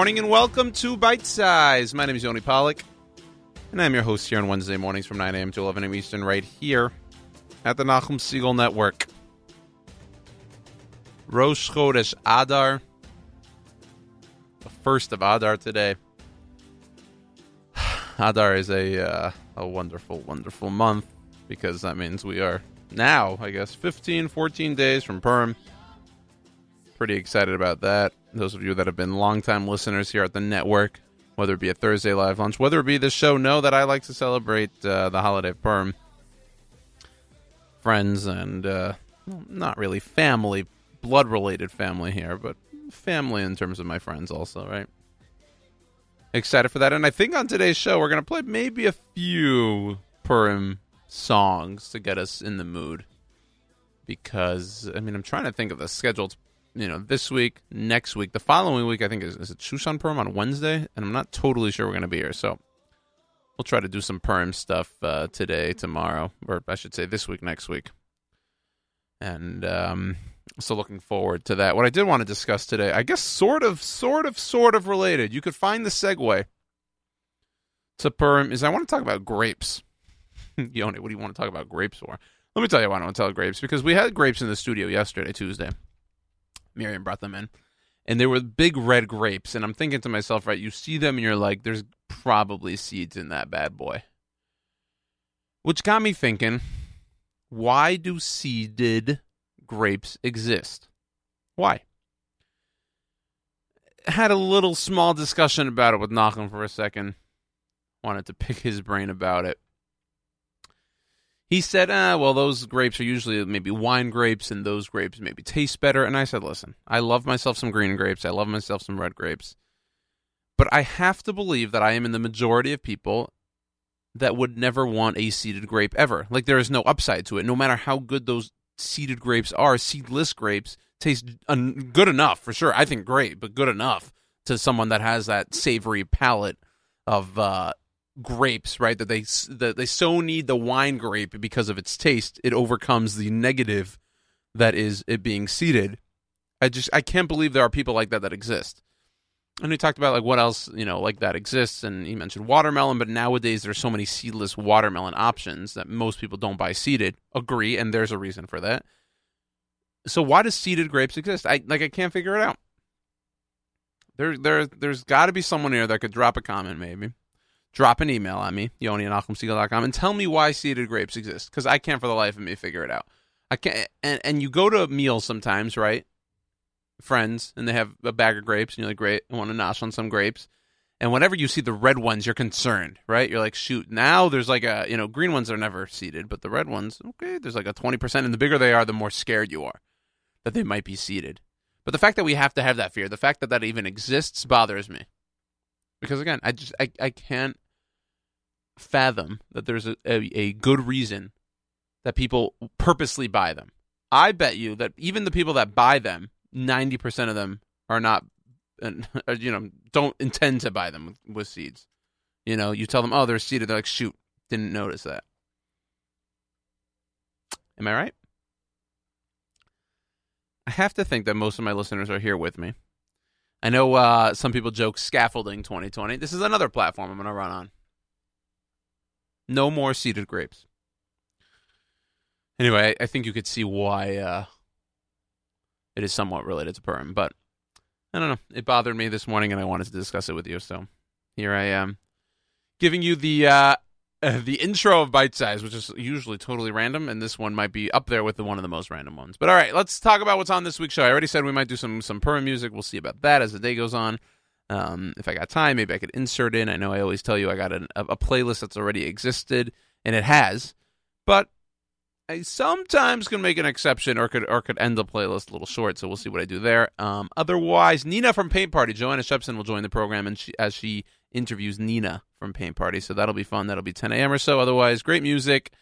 morning and welcome to Bite Size. My name is Yoni Pollak, and I'm your host here on Wednesday mornings from 9 a.m. to 11 a.m. Eastern, right here at the Nachum Segal Network. Rosh Chodesh Adar, the first of Adar today. Adar is a uh, a wonderful, wonderful month because that means we are now, I guess, 15, 14 days from Purim. Pretty excited about that. Those of you that have been longtime listeners here at the network, whether it be a Thursday live lunch, whether it be this show, know that I like to celebrate uh, the holiday Purim. Friends and uh, not really family, blood related family here, but family in terms of my friends also, right? Excited for that. And I think on today's show, we're going to play maybe a few Purim songs to get us in the mood. Because, I mean, I'm trying to think of the schedule. It's you know, this week, next week, the following week, I think is, is it Shushan Purim on Wednesday, and I'm not totally sure we're going to be here. So we'll try to do some Purim stuff uh, today, tomorrow, or I should say this week, next week. And um, so looking forward to that. What I did want to discuss today, I guess, sort of, sort of, sort of related. You could find the segue to Purim is I want to talk about grapes. Yoni, what do you want to talk about grapes for? Let me tell you why I want to tell grapes because we had grapes in the studio yesterday, Tuesday. Miriam brought them in. And they were big red grapes. And I'm thinking to myself, right, you see them and you're like, there's probably seeds in that bad boy. Which got me thinking, why do seeded grapes exist? Why? Had a little small discussion about it with Nachum for a second. Wanted to pick his brain about it. He said, ah, well, those grapes are usually maybe wine grapes, and those grapes maybe taste better. And I said, listen, I love myself some green grapes. I love myself some red grapes. But I have to believe that I am in the majority of people that would never want a seeded grape ever. Like, there is no upside to it. No matter how good those seeded grapes are, seedless grapes taste un- good enough, for sure. I think great, but good enough to someone that has that savory palate of uh, grapes, right? That they that they so need the wine grape because of its taste, it overcomes the negative that is it being seeded. I just I can't believe there are people like that that exist. And he talked about like what else you know like that exists, and he mentioned watermelon. But nowadays there's so many seedless watermelon options that most people don't buy seeded. Agree, and there's a reason for that. So why does seeded grapes exist? I like I can't figure it out. There there there's got to be someone here that could drop a comment maybe drop an email at me, yoni at nachumsegal.com, and tell me why seeded grapes exist, because I can't for the life of me figure it out. I can't, and, and you go to meals sometimes, right? Friends, and they have a bag of grapes, and you're like, great, I want to nosh on some grapes. And whenever you see the red ones, you're concerned, right? You're like, shoot, now there's like a, you know, green ones are never seeded, but the red ones, okay, there's like a 20%. And the bigger they are, the more scared you are that they might be seeded. But the fact that we have to have that fear, the fact that that even exists bothers me because again, I just I, I can't fathom that there's a, a, a good reason that people purposely buy them. I bet you that even the people that buy them, ninety percent of them are not, you know, don't intend to buy them with, with seeds. You know, you tell them, oh, they're seeded. They're like, shoot, didn't notice that. Am I right? I have to think that most of my listeners are here with me. I know uh, some people joke scaffolding 2020. This is another platform I'm going to run on. No more seeded grapes. Anyway, I think you could see why uh, it is somewhat related to Purim, but I don't know. It bothered me this morning, and I wanted to discuss it with you. So here I am, giving you the uh, the intro of Bite Size, which is usually totally random, and this one might be up there with the one of the most random ones. But all right, let's talk about what's on this week's show. I already said we might do some some Purim music. We'll see about that as the day goes on. Um, if I got time, maybe I could insert in. I know I always tell you I got an, a, a playlist that's already existed, and it has, but I sometimes can make an exception or could or could end the playlist a little short, so we'll see what I do there. Um, otherwise, Nina from Paint Party, Joanna Shebson will join the program, and she, as she interviews Nina from Paint Party. So that'll be fun. That'll be 10 a.m. or so. Otherwise, great music.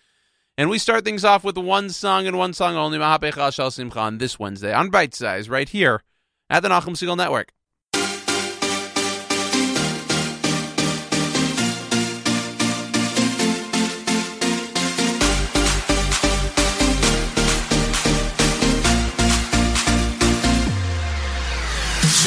And we start things off with one song and one song only, Mahapecha Shel Simcha, on this Wednesday on Bite Size, right here at the Nachum Segal Network.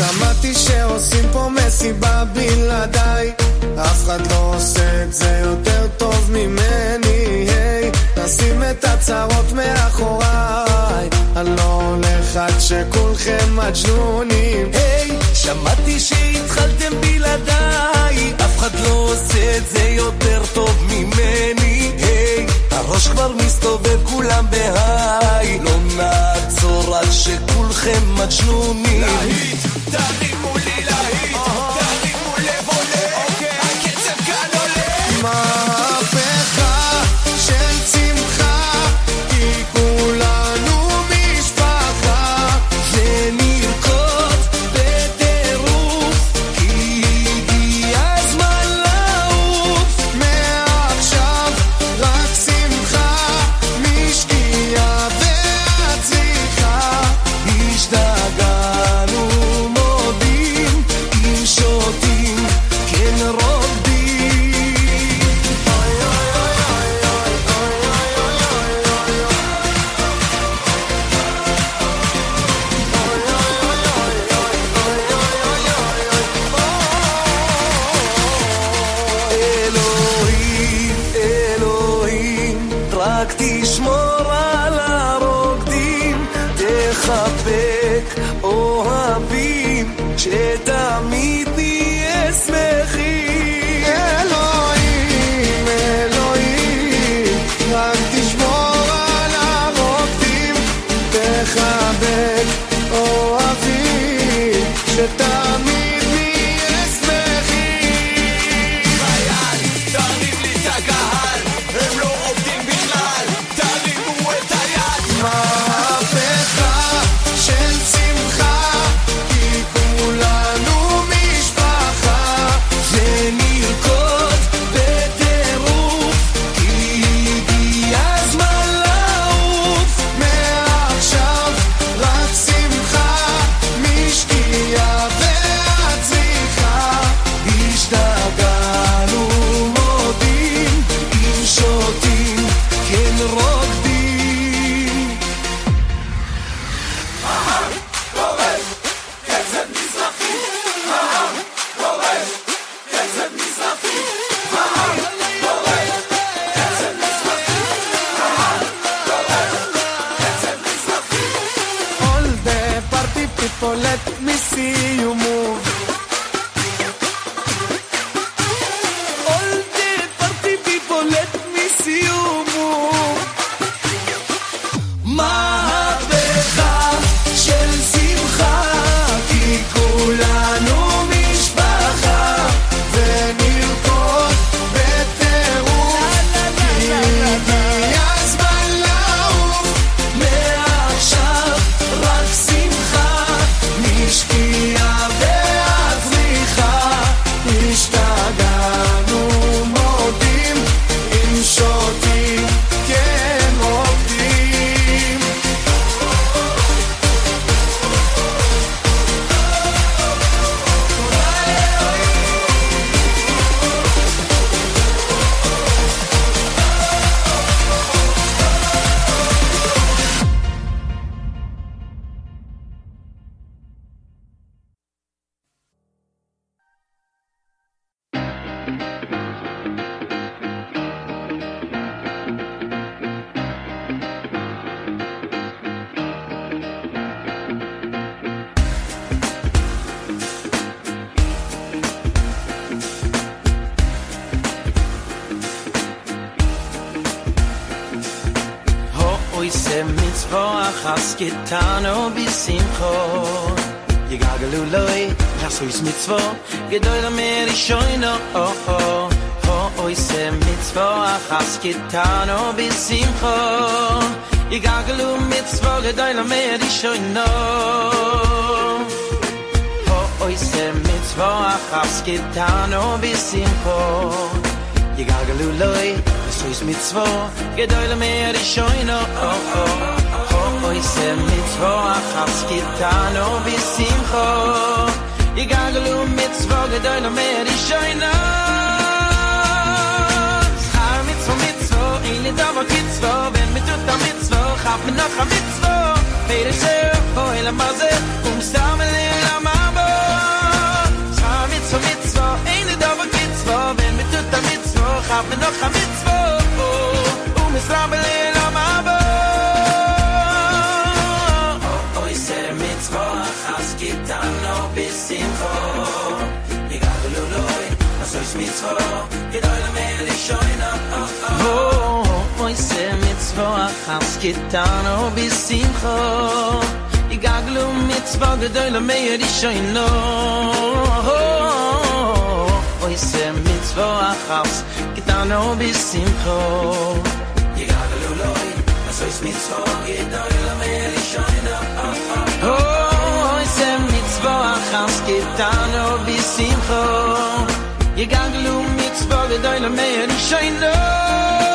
שמעתי שעושים פה מסיבה בלעדיי. אף אחד לא עושה את זה יותר טוב ממני היי, נשים את הצרות מאחוריי. אני לא הולך עד שכולכם מג'נונים. היי, שמעתי שהתחלתם בלעדיי. אף אחד לא עושה את זה יותר טוב ממני הראש כבר מסתובב כולם בהיי. לא נעצור עד שכולכם מג'נונים. להיט, תרימו לי להיט תרימו לב עולה. הקצב כאן עולה Dit tan ob iz im kho, ig a galu loy, suiz mit zvor, gedule mer is shoyner, oh oh, oh, oh. oysem mit tro a khaskit tan ob iz im kho, ig a galu mit zvor, gedule mer is shoyner, samit zumit zo ile dav kit zvor, wenn mit dir damit zvor, hab mir nach am wit zvor, wer der shoy vor in a bazel, um ein da war gibt's wo wenn mit tut damit so hab mir noch mit wo um es rabele la mabo oi ser mit wo as gibt dann noch bis in wo egal lo lo as oi mit wo gedol mir die scheine oh oi ser mit wo as gibt dann noch bis in wo egal lo mit wo gedol mir die scheine oise mit zwo achaus Geht an no bis Simcho Ich gehe an Neuse mit zwo achaus Geht an no bis Simcho mit Simcho mit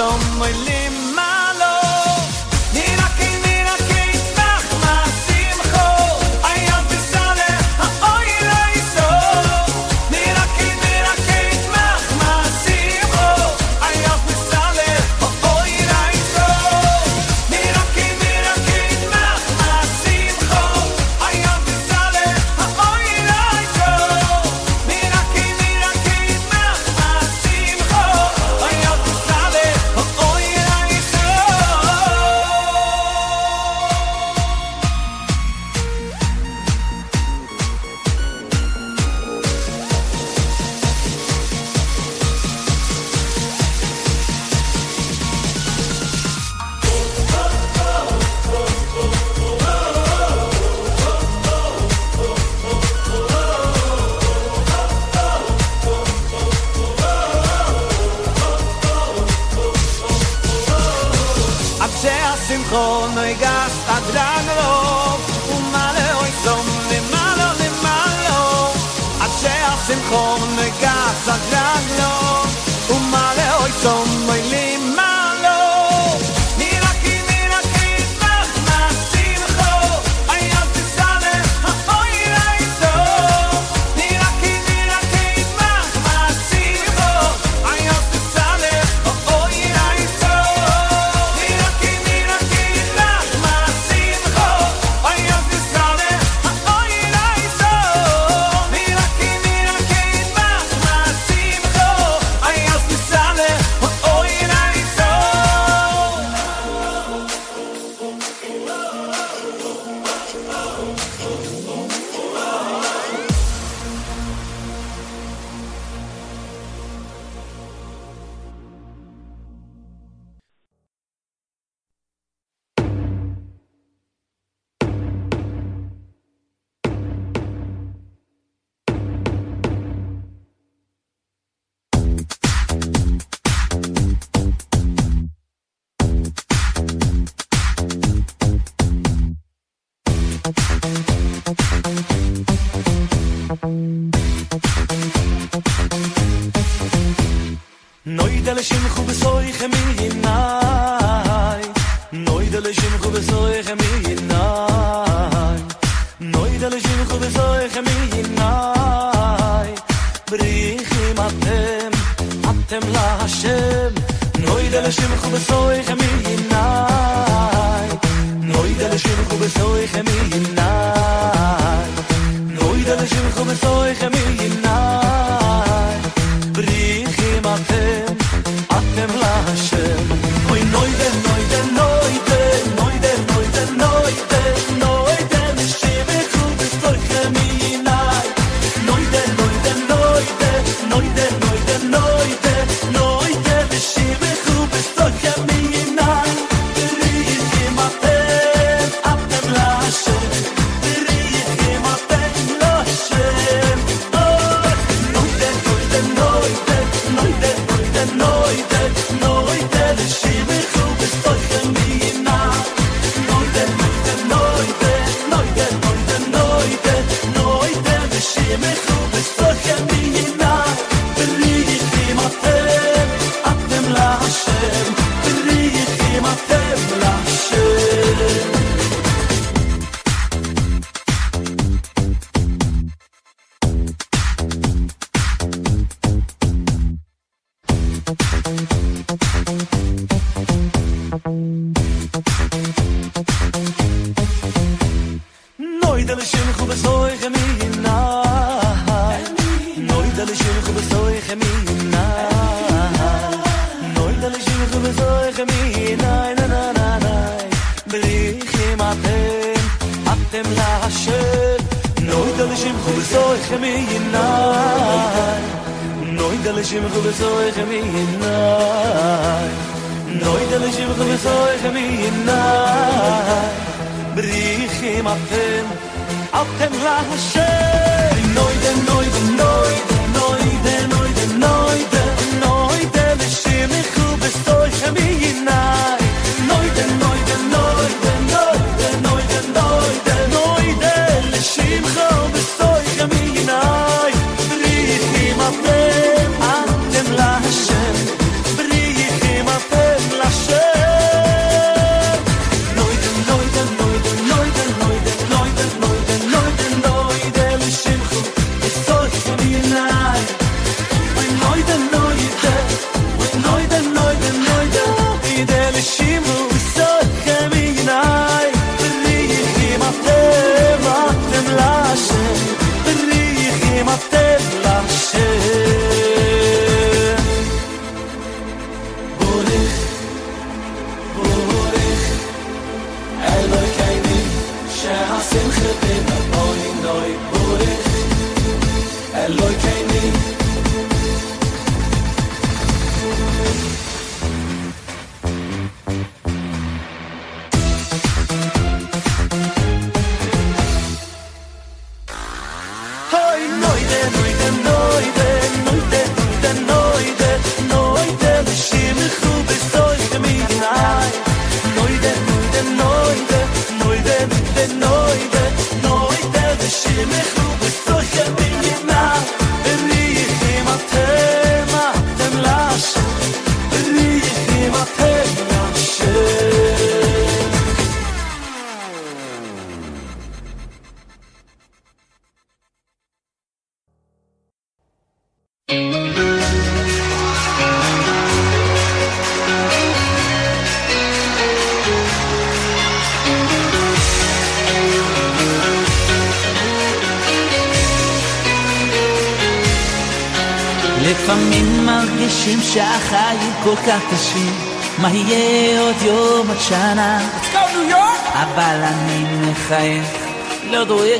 Somewhere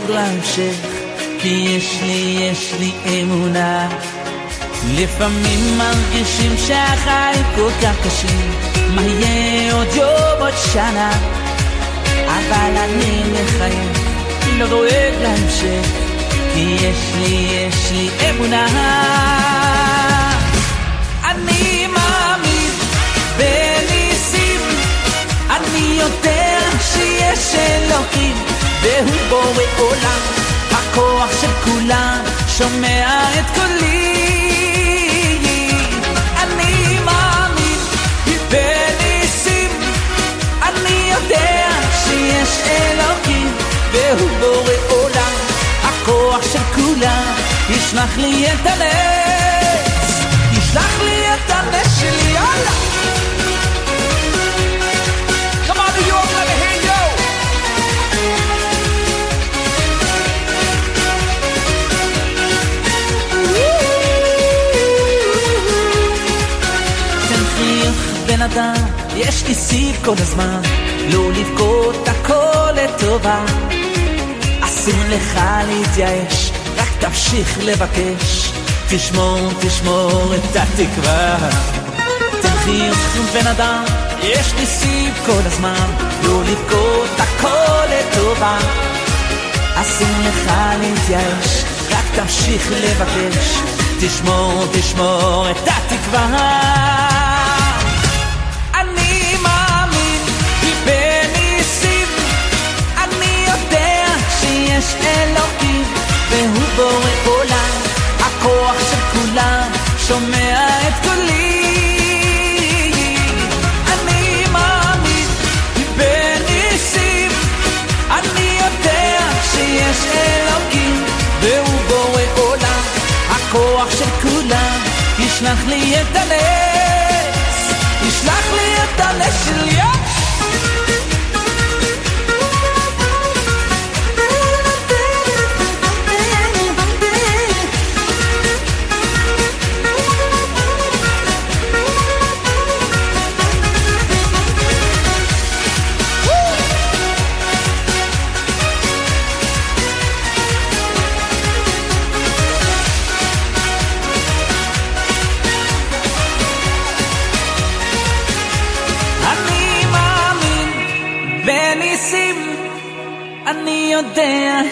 להמשך, כי יש לי, יש לי אמונה. לפעמים מרגישים שהחיים כל כך קשים, מה יהיה עוד יום, עוד שנה? אבל אני מחייך, לא דואג להמשך, כי יש לי, יש לי אמונה. אני יודע שיש אלוקים. והוא בורא עולם, הכוח של כולם שומע את קולי. אני מאמין בניסים, אני יודע שיש אלוקים, והוא בורא עולם, הכוח של כולם ישלח לי את הנס, ישלח לי את הנס שלי, יאללה! יש לי סיב כל הזמן, לא לבכות הכל לטובה. אסור לך להתייאש, רק תמשיך לבקש. תשמור, תשמור את התקווה. תן חיוך בן אדם, יש לי סיב כל הזמן, לא לבכות הכל לטובה. אסור לך להתייאש, רק תמשיך לבקש. תשמור, תשמור את התקווה. שיש אלוקים, והוא בורא עולם, הכוח של כולם, שומע את קולי. אני מאמין בניסים, אני יודע שיש אלוקים, והוא בורא עולם, הכוח של כולם, ישלח לי את הנס, ישלח לי את הנס של יש.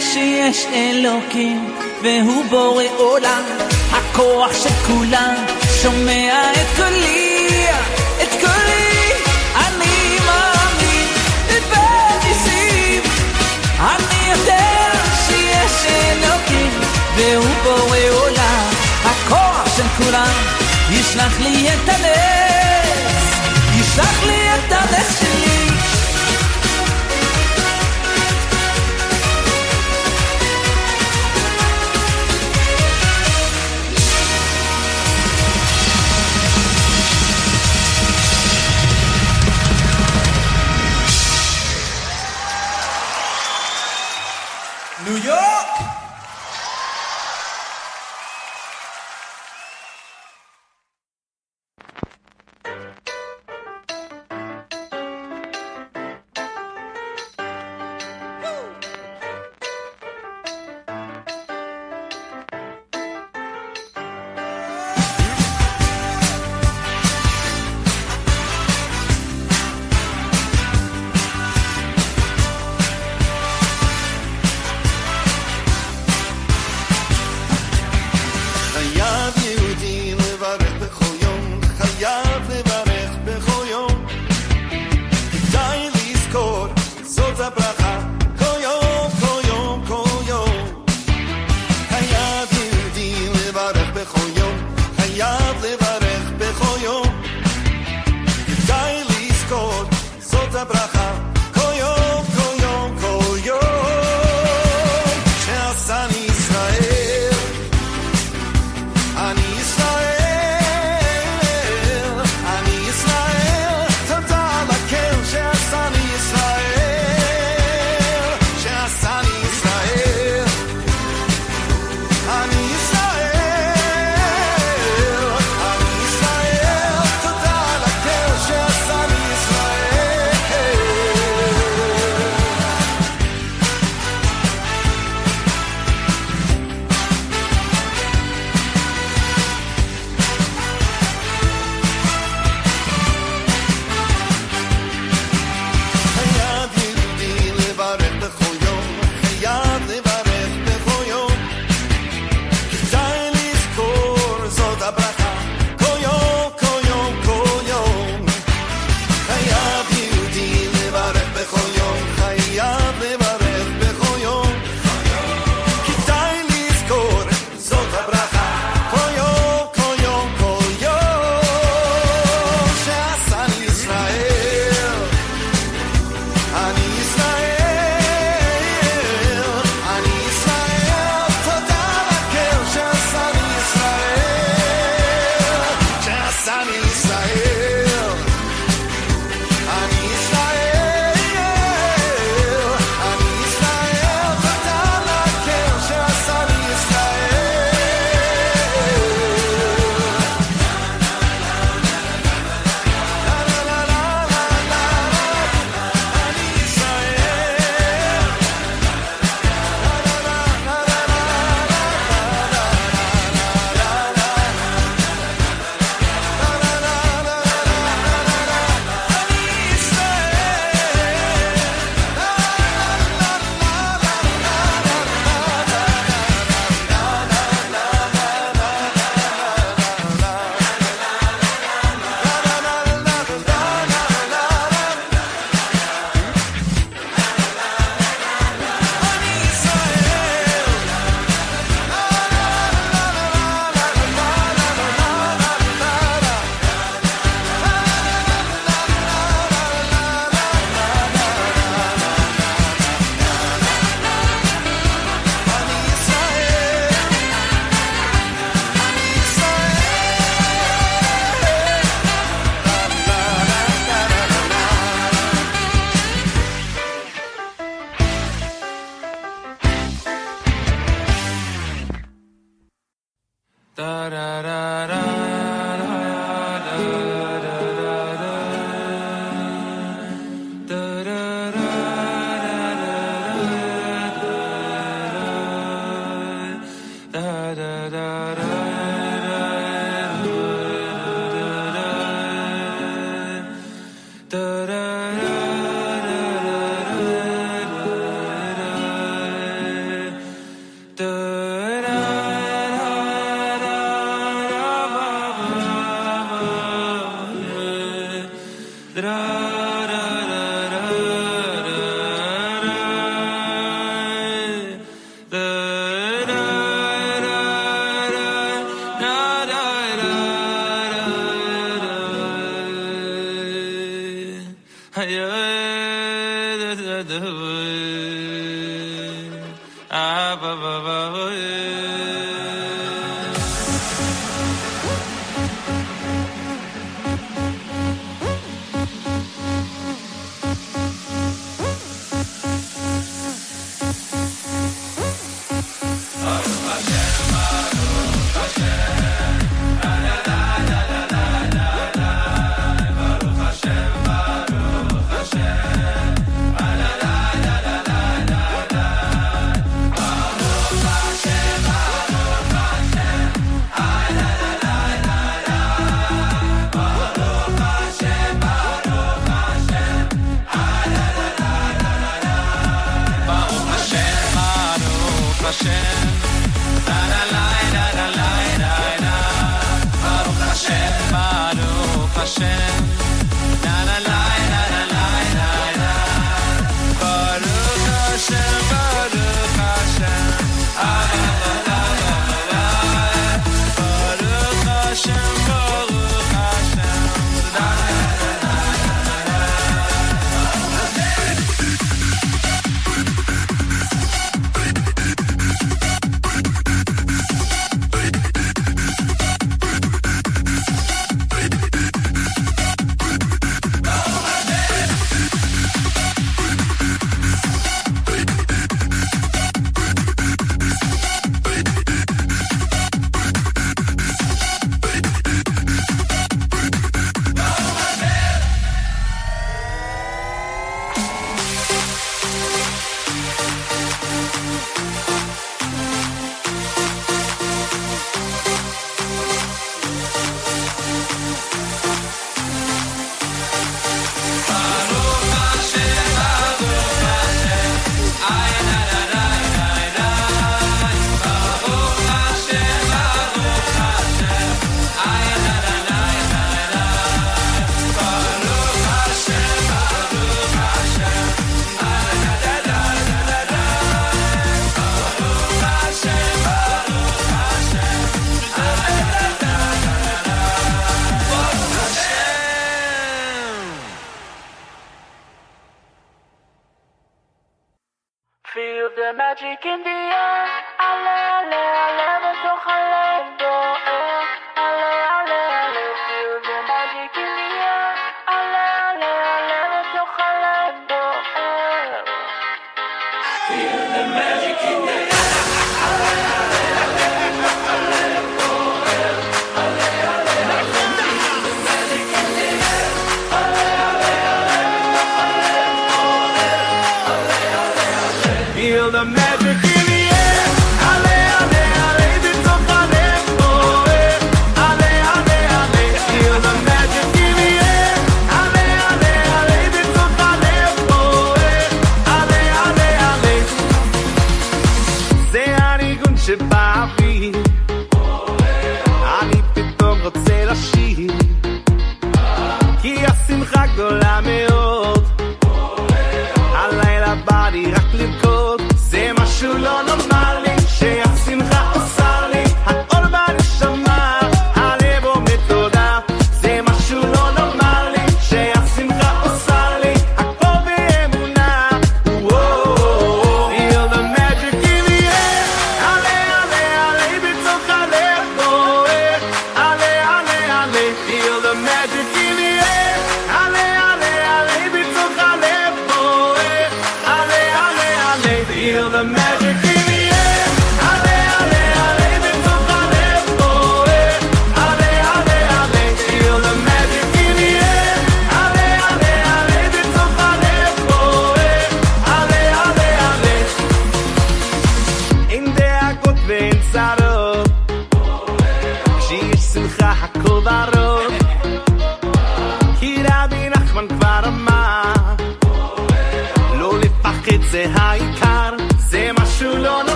שיש אלוקים, והוא בורא עולם, הכוח של כולם, שומע את קולי, את קולי. אני מאמין בניסים, אני יודע שיש אלוקים, והוא בורא עולם, הכוח של כולם, ישלח לי את הנס. ישלח לי את הנס שלי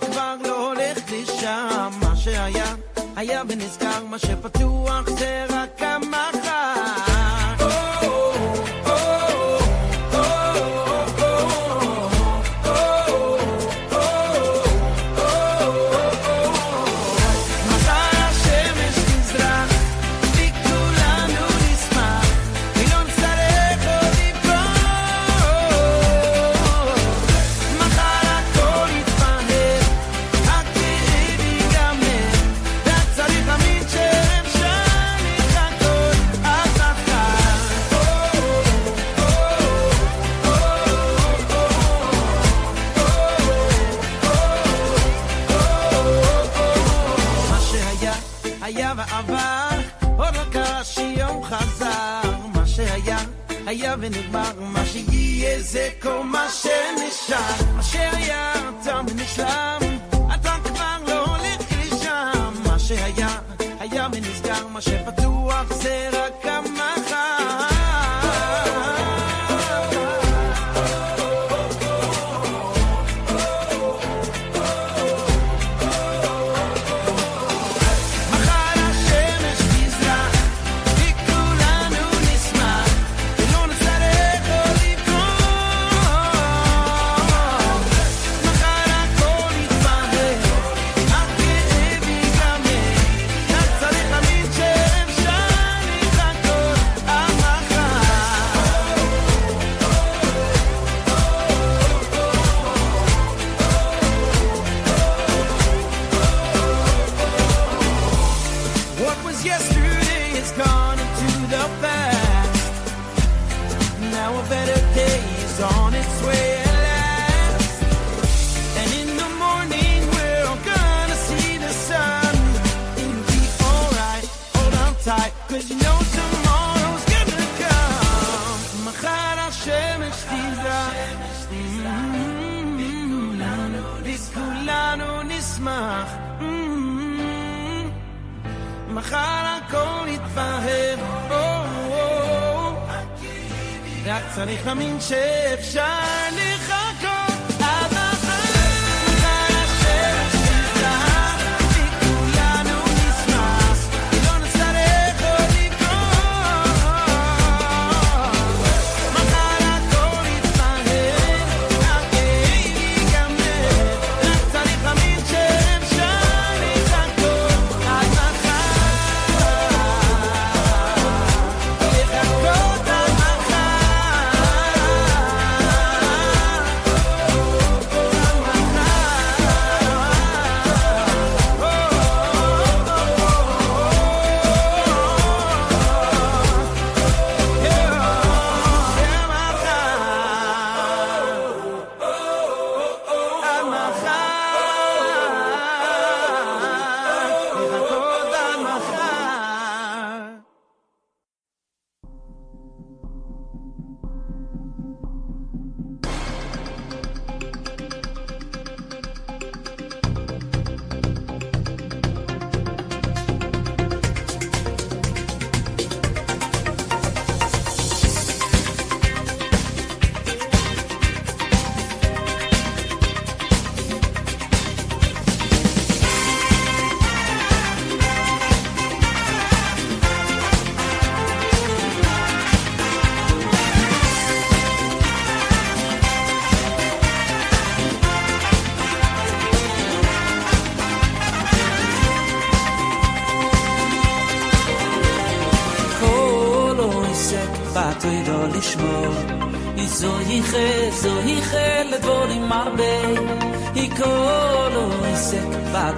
כבר, לא מה היה ונזכר, מה שפתוח זה רק המחר. Islam. I talk about lonely Christian. Masha, I am in Islam. Masha, I do have Sarah. cominciare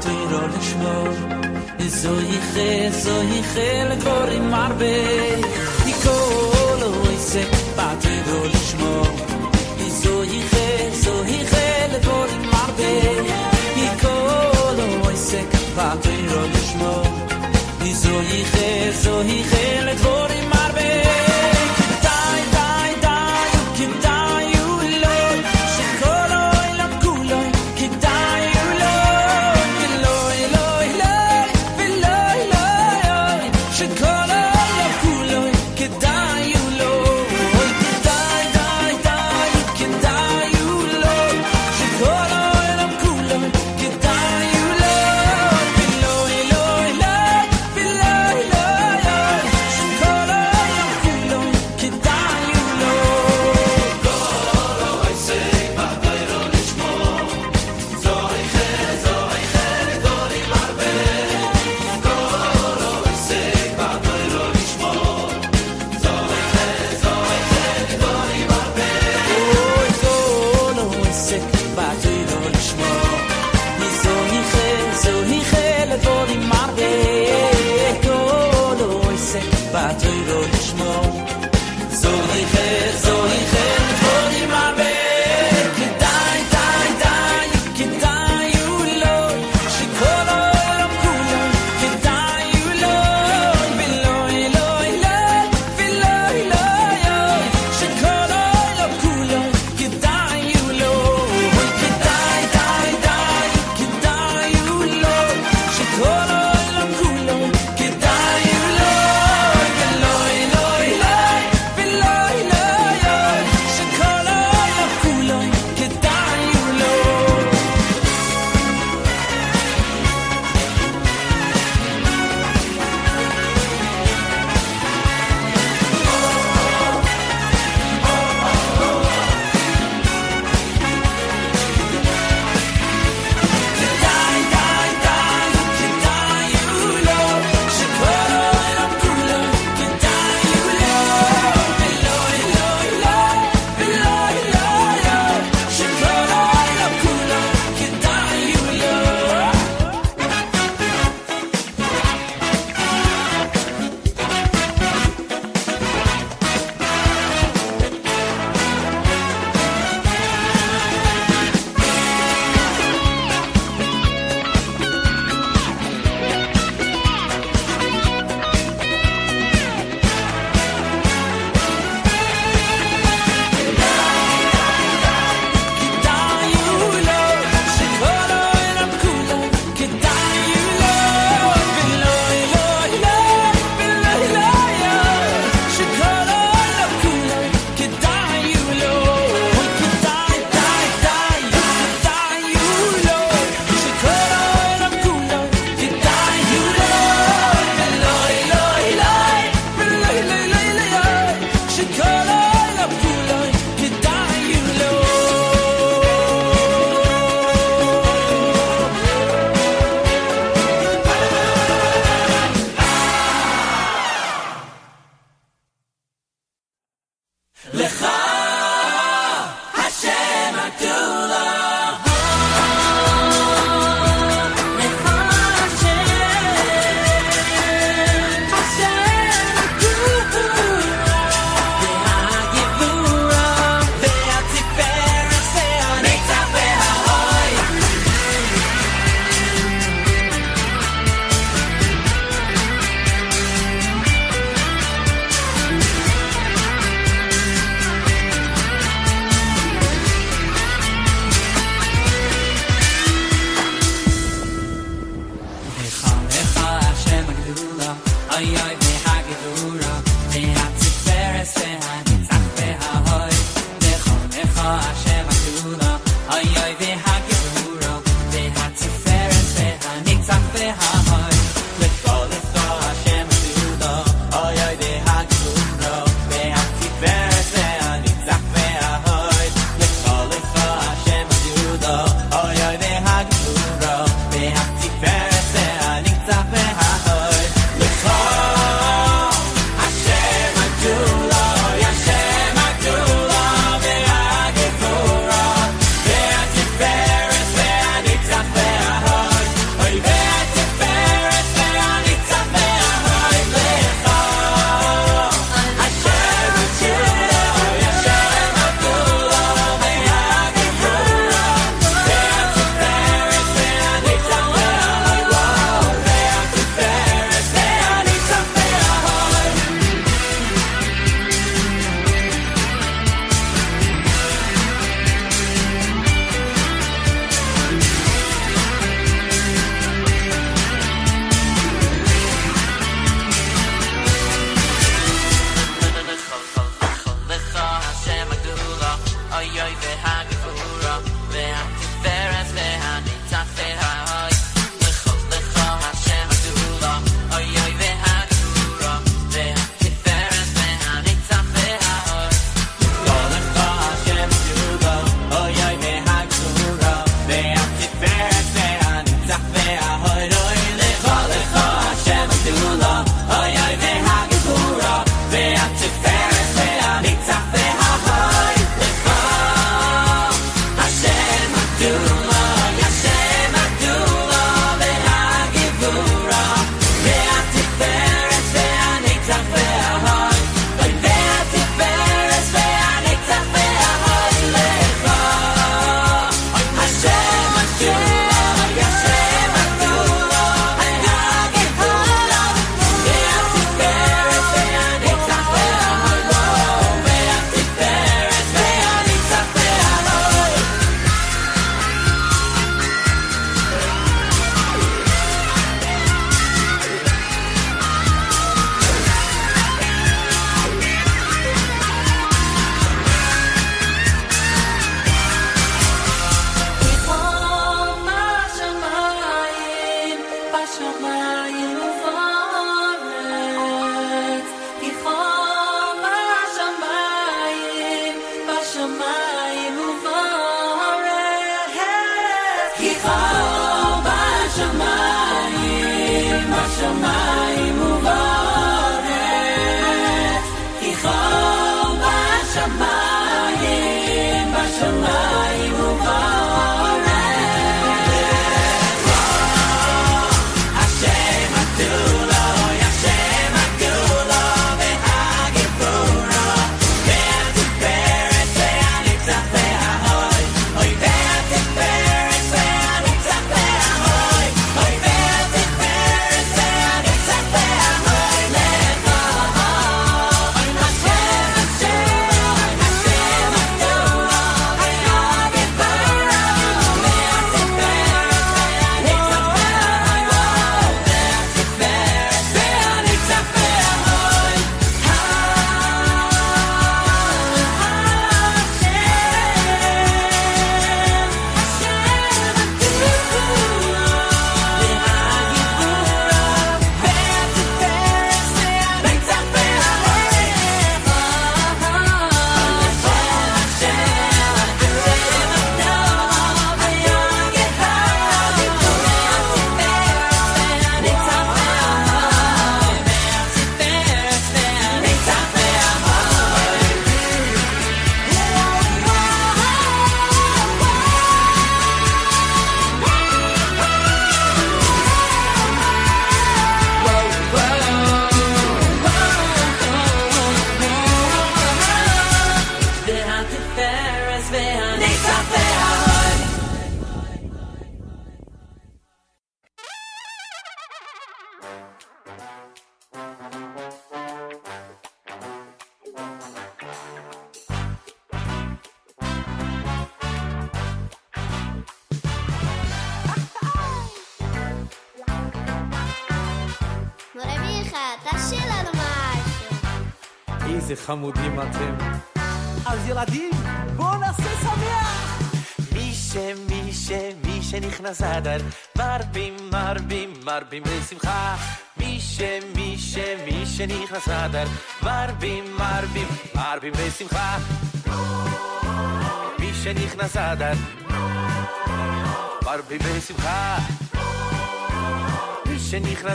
tur ol shmor izo ich izo ich el kor im marbe ikol pat ol shmor izo ich izo ich el kor im marbe pat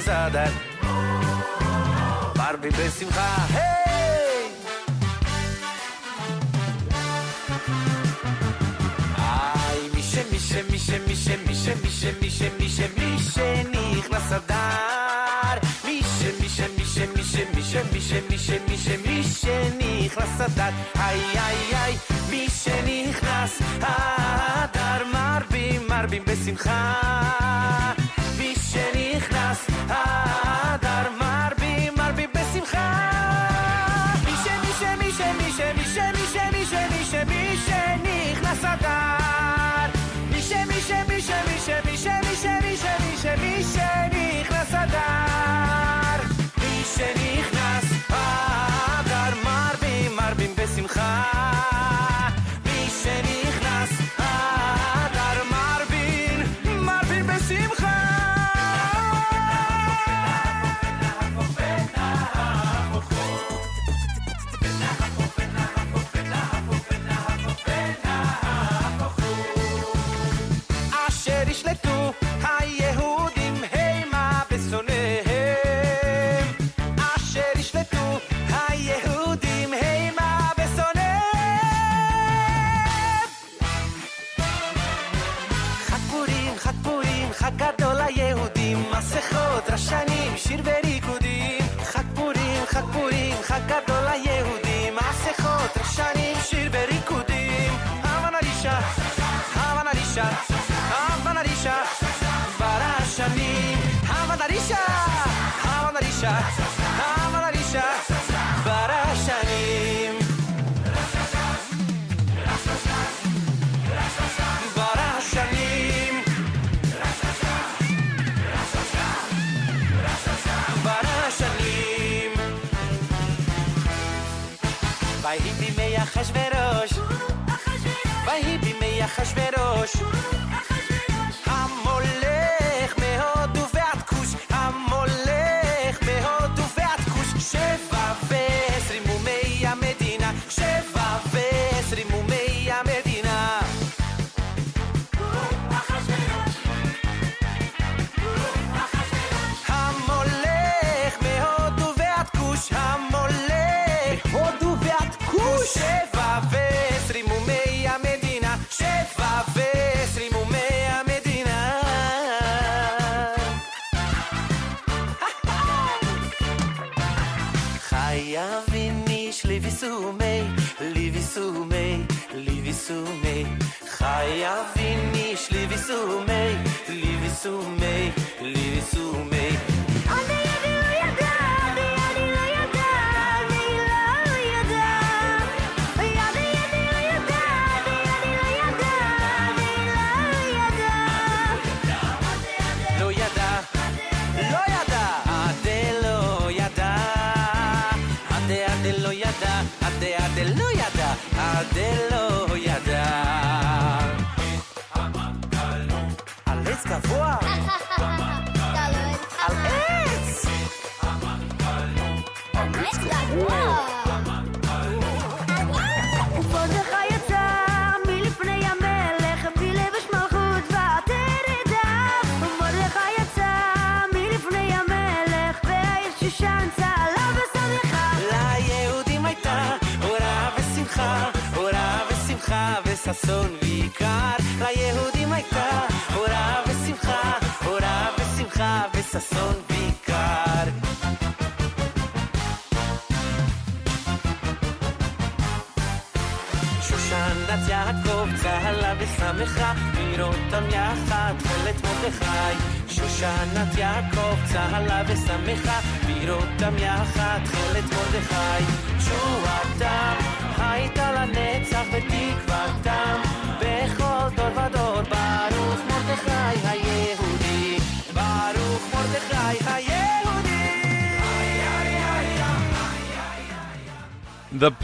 ზადარ ბარბი ბესიმხა ჰეი აი მიშე მიშე მიშე მიშე მიშე მიშე მიშე მიშე მიშე ნიხლასადარ მიშე მიშე მიშე მიშე მიშე მიშე მიშე მიშე მიშე ნიხლასადარ აი აი აი მიშე ნიხლას ადარ მარბი მარბი ბესიმხა Casa da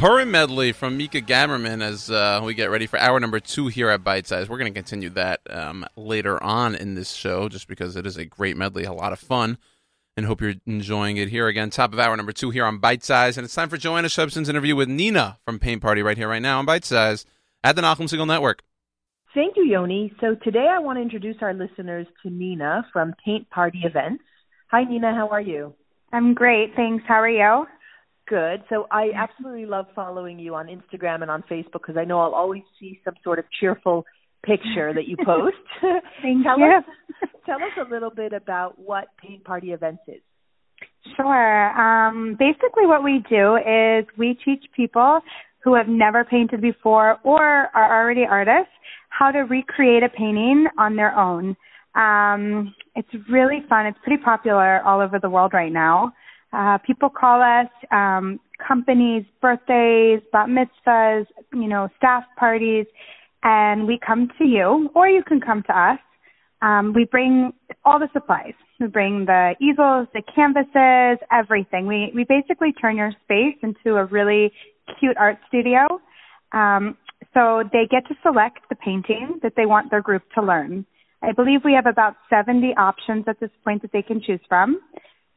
Purim medley from Mika Gamerman as uh, we get ready for hour number two here at Bite Size. We're going to continue that um, later on in this show just because it is a great medley, a lot of fun, and hope you're enjoying it here. Again, top of hour number two here on Bite Size. And it's time for Joanna Shebson's interview with Nina from Paint Party right here, right now on Bite Size at the Nachum Segal Network. Thank you, Yoni. So today I want to introduce our listeners to Nina from Paint Party Events. Hi, Nina. How are you? I'm great, thanks. How are you? Good. So I absolutely love following you on Instagram and on Facebook because I know I'll always see some sort of cheerful picture that you post. Thank tell you. us tell us a little bit about what Paint Party Events is. Sure. Um, basically, what we do is we teach people who have never painted before or are already artists how to recreate a painting on their own. Um, it's really fun. It's pretty popular all over the world right now. Uh, people call us um, companies, birthdays, bat mitzvahs, you know, staff parties, and we come to you, or you can come to us. Um, we bring all the supplies. We bring the easels, the canvases, everything. We we basically turn your space into a really cute art studio. Um, so they get to select the painting that they want their group to learn. I believe we have about 70 options at this point that they can choose from.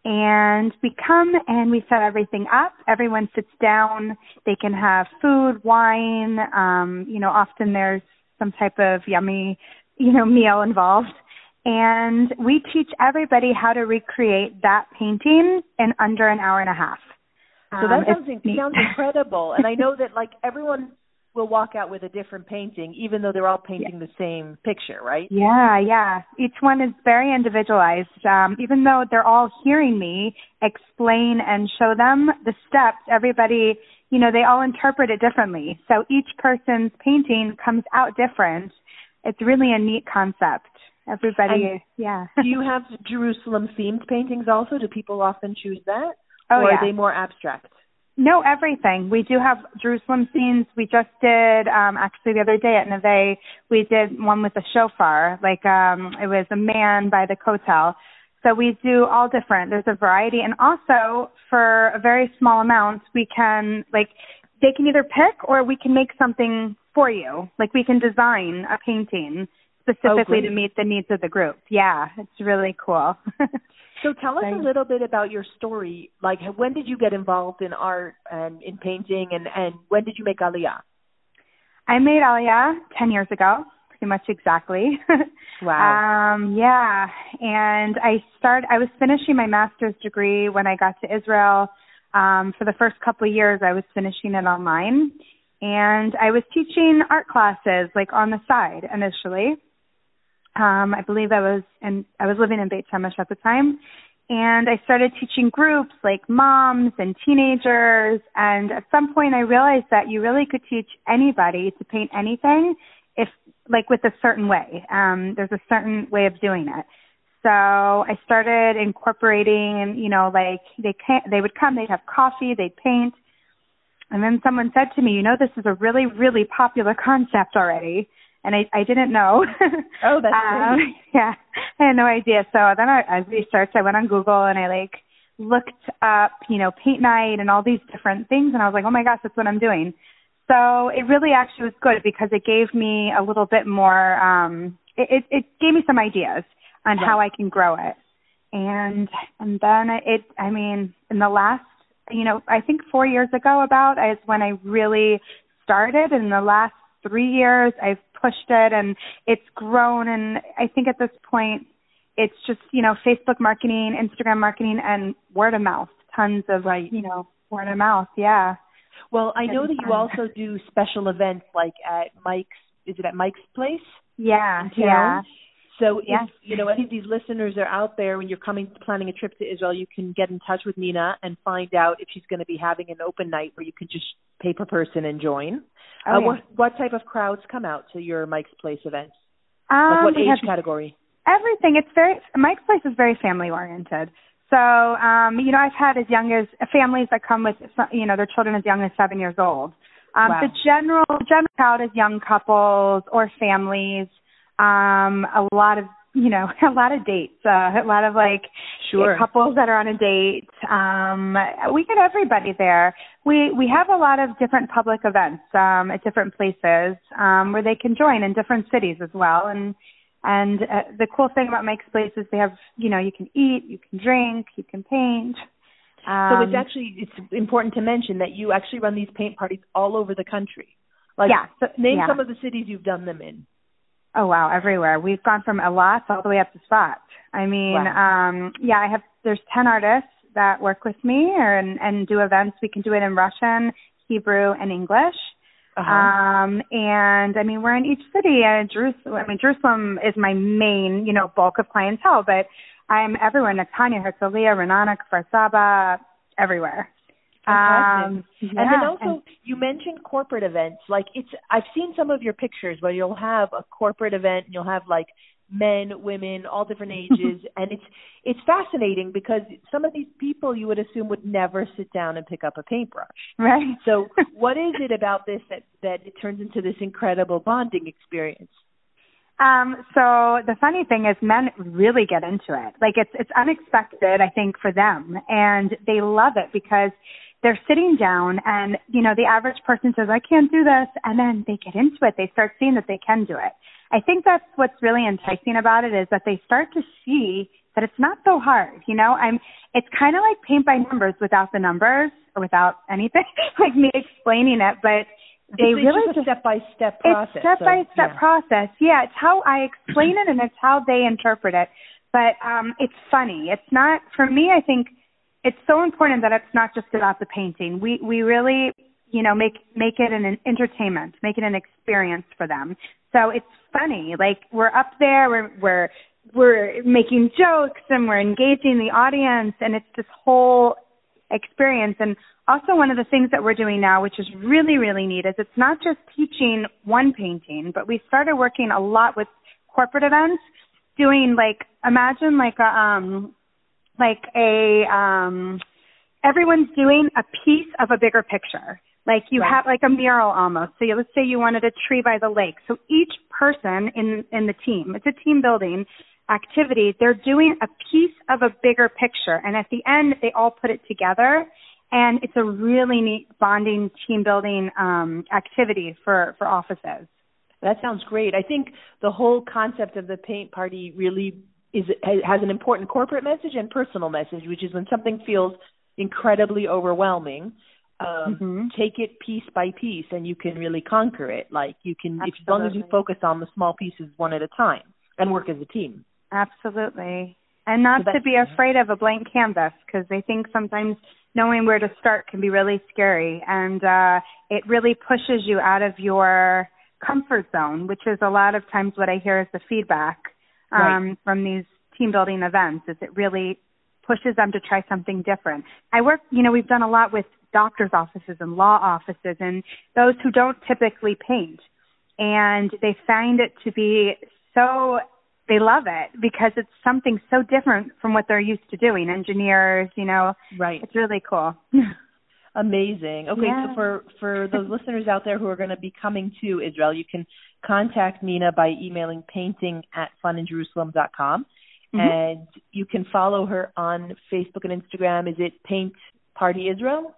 And we come and we set everything up. Everyone sits down. They can have food, wine. Um, you know, often there's some type of yummy, you know, meal involved. And we teach everybody how to recreate that painting in under an hour and a half. So that Um, sounds, sounds incredible. and I know that like everyone will walk out with a different painting, even though they're all painting the same picture, right? Yeah, yeah. Each one is very individualized. Um, even though they're all hearing me explain and show them the steps, everybody, you know, they all interpret it differently. So each person's painting comes out different. It's really a neat concept. Everybody, And yeah. Do you have Jerusalem themed paintings also? Do people often choose that? Oh, or yeah. are they more abstract? No, everything. We do have Jerusalem scenes. We just did um actually the other day at Neve, we did one with a shofar. Like um it was a man by the Kotel. So we do all different. There's a variety and also for a very small amount we can like they can either pick or we can make something for you. Like we can design a painting specifically great. to meet the needs of the group. Yeah, it's really cool. So tell us a little bit about your story. Like, when did you get involved in art and in painting, and and when did you make Aliyah? I made Aliyah 10 years ago, pretty much exactly. Wow. um, yeah, and I start. I was finishing my master's degree when I got to Israel. Um, for the first couple of years, I was finishing it online, and I was teaching art classes like on the side initially. Um, I believe I was, and I was living in Beit Shemesh at the time, and I started teaching groups like moms and teenagers. And at some point, I realized that you really could teach anybody to paint anything if, like, with a certain way. Um, there's a certain way of doing it. So I started incorporating, you know, like they can they would come, they'd have coffee, they'd paint, and then someone said to me, you know, this is a really, really popular concept already. And I, I didn't know. Oh, that's um, great. Yeah, I had no idea. So then I, I researched. I went on Google and I like looked up, you know, paint night and all these different things. And I was like, oh my gosh, that's what I'm doing. So it really actually was good because it gave me a little bit more. um It, it, it gave me some ideas on how I can grow it. And and then it. I mean, in the last you know, I think four years ago about is when I really started. In the last three years, I've pushed it and it's grown. And I think at this point, it's just, you know, Facebook marketing, Instagram marketing, and word of mouth. Tons of, Right. you know, word of mouth. Yeah. Well, I know that you also do special events like at Mike's. Is it at Mike's place? Yeah. Yeah. So Yes. if you know any of these listeners are out there when you're coming planning a trip to Israel, you can get in touch with Nina and find out if she's going to be having an open night where you can just pay per person and join. Oh, uh, yeah. what what type of crowds come out to your Mike's Place events? Um, Like what age category? everything. It's very Mike's place is very family oriented. So, um, you know, I've had as young as families that come with, you know, their children as young as seven years old. Um, Wow. The general general crowd is young couples or families. Um, a lot of you know, a lot of dates, uh, a lot of like Sure. couples that are on a date. Um, we get everybody there. We we have a lot of different public events um, at different places um, where they can join in different cities as well. And and uh, the cool thing about Mike's Place is they have, you know, you can eat, you can drink, you can paint. Um, so it's actually it's important to mention that you actually run these paint parties all over the country. Like yeah, so, name yeah. some of the cities you've done them in. Oh wow, everywhere. We've gone from Eilat all the way up to Tzfat. I mean, um yeah, I have there's 10 artists that work with me or and, and do events. We can do it in Russian, Hebrew, and English. Uh-huh. Um and I mean, we're in each city. Uh, Jerusalem, I mean, Jerusalem is my main, you know, bulk of clientele, but I'm everywhere. Netanya, Herzliya, Raanana, Kfar Saba, everywhere. Um, and then also you mentioned corporate events. Like it's I've seen some of your pictures where you'll have a corporate event and you'll have like men, women, all different ages and it's it's fascinating because some of these people you would assume would never sit down and pick up a paintbrush. right. So what is it about this that that it turns into this incredible bonding experience? Um, so the funny thing is men really get into it. Like it's it's unexpected, I think, for them. And they love it because they're sitting down and, you know, the average person says, I can't do this and then they get into it. They start seeing that they can do it. I think that's what's really enticing about it is that they start to see that it's not so hard. You know, I'm it's kind of like paint by numbers without the numbers or without anything, like me explaining it, but they it's, really just a step by step process. it's step by step yeah. process. Yeah, it's how I explain it and it's how they interpret it. But um it's funny. It's not for me I think it's so important that it's not just about the painting. We we really, you know, make make it an, an entertainment, make it an experience for them. So it's funny. Like we're up there, we're we're we're making jokes and we're engaging the audience and it's this whole experience and also one of the things that we're doing now which is really really neat is it's not just teaching one painting but we started working a lot with corporate events doing like imagine like a um like a um everyone's doing a piece of a bigger picture. Like you Right. have like a mural almost. So you, let's say you wanted a tree by the lake. So each person in in the team it's a team building activity they're doing a piece of a bigger picture. And at the end they all put it together. And it's a really neat bonding team building um activity for for offices. That sounds great. I think the whole concept of the paint party really is it has an important corporate message and personal message, which is when something feels incredibly overwhelming, um, Mhm. take it piece by piece, and you can really conquer it. Like you can, if, as long as you focus on the small pieces one at a time and work as a team. Absolutely. And not So to be afraid of a blank canvas because I think sometimes knowing where to start can be really scary and uh it really pushes you out of your comfort zone, which is a lot of times what I hear is the feedback um from these team building events is it really pushes them to try something different. I work, you know, we've done a lot with doctors offices and law offices and those who don't typically paint and they find it to be so they love it because it's something so different from what they're used to doing. Engineers, you know, Right. it's really cool. Amazing. Okay, Yeah. so for for those listeners out there who are going to be coming to Israel, you can contact Nina by emailing painting at funinjerusalem.com. Mhm. And you can follow her on Facebook and Instagram. Is it Paint Party Israel?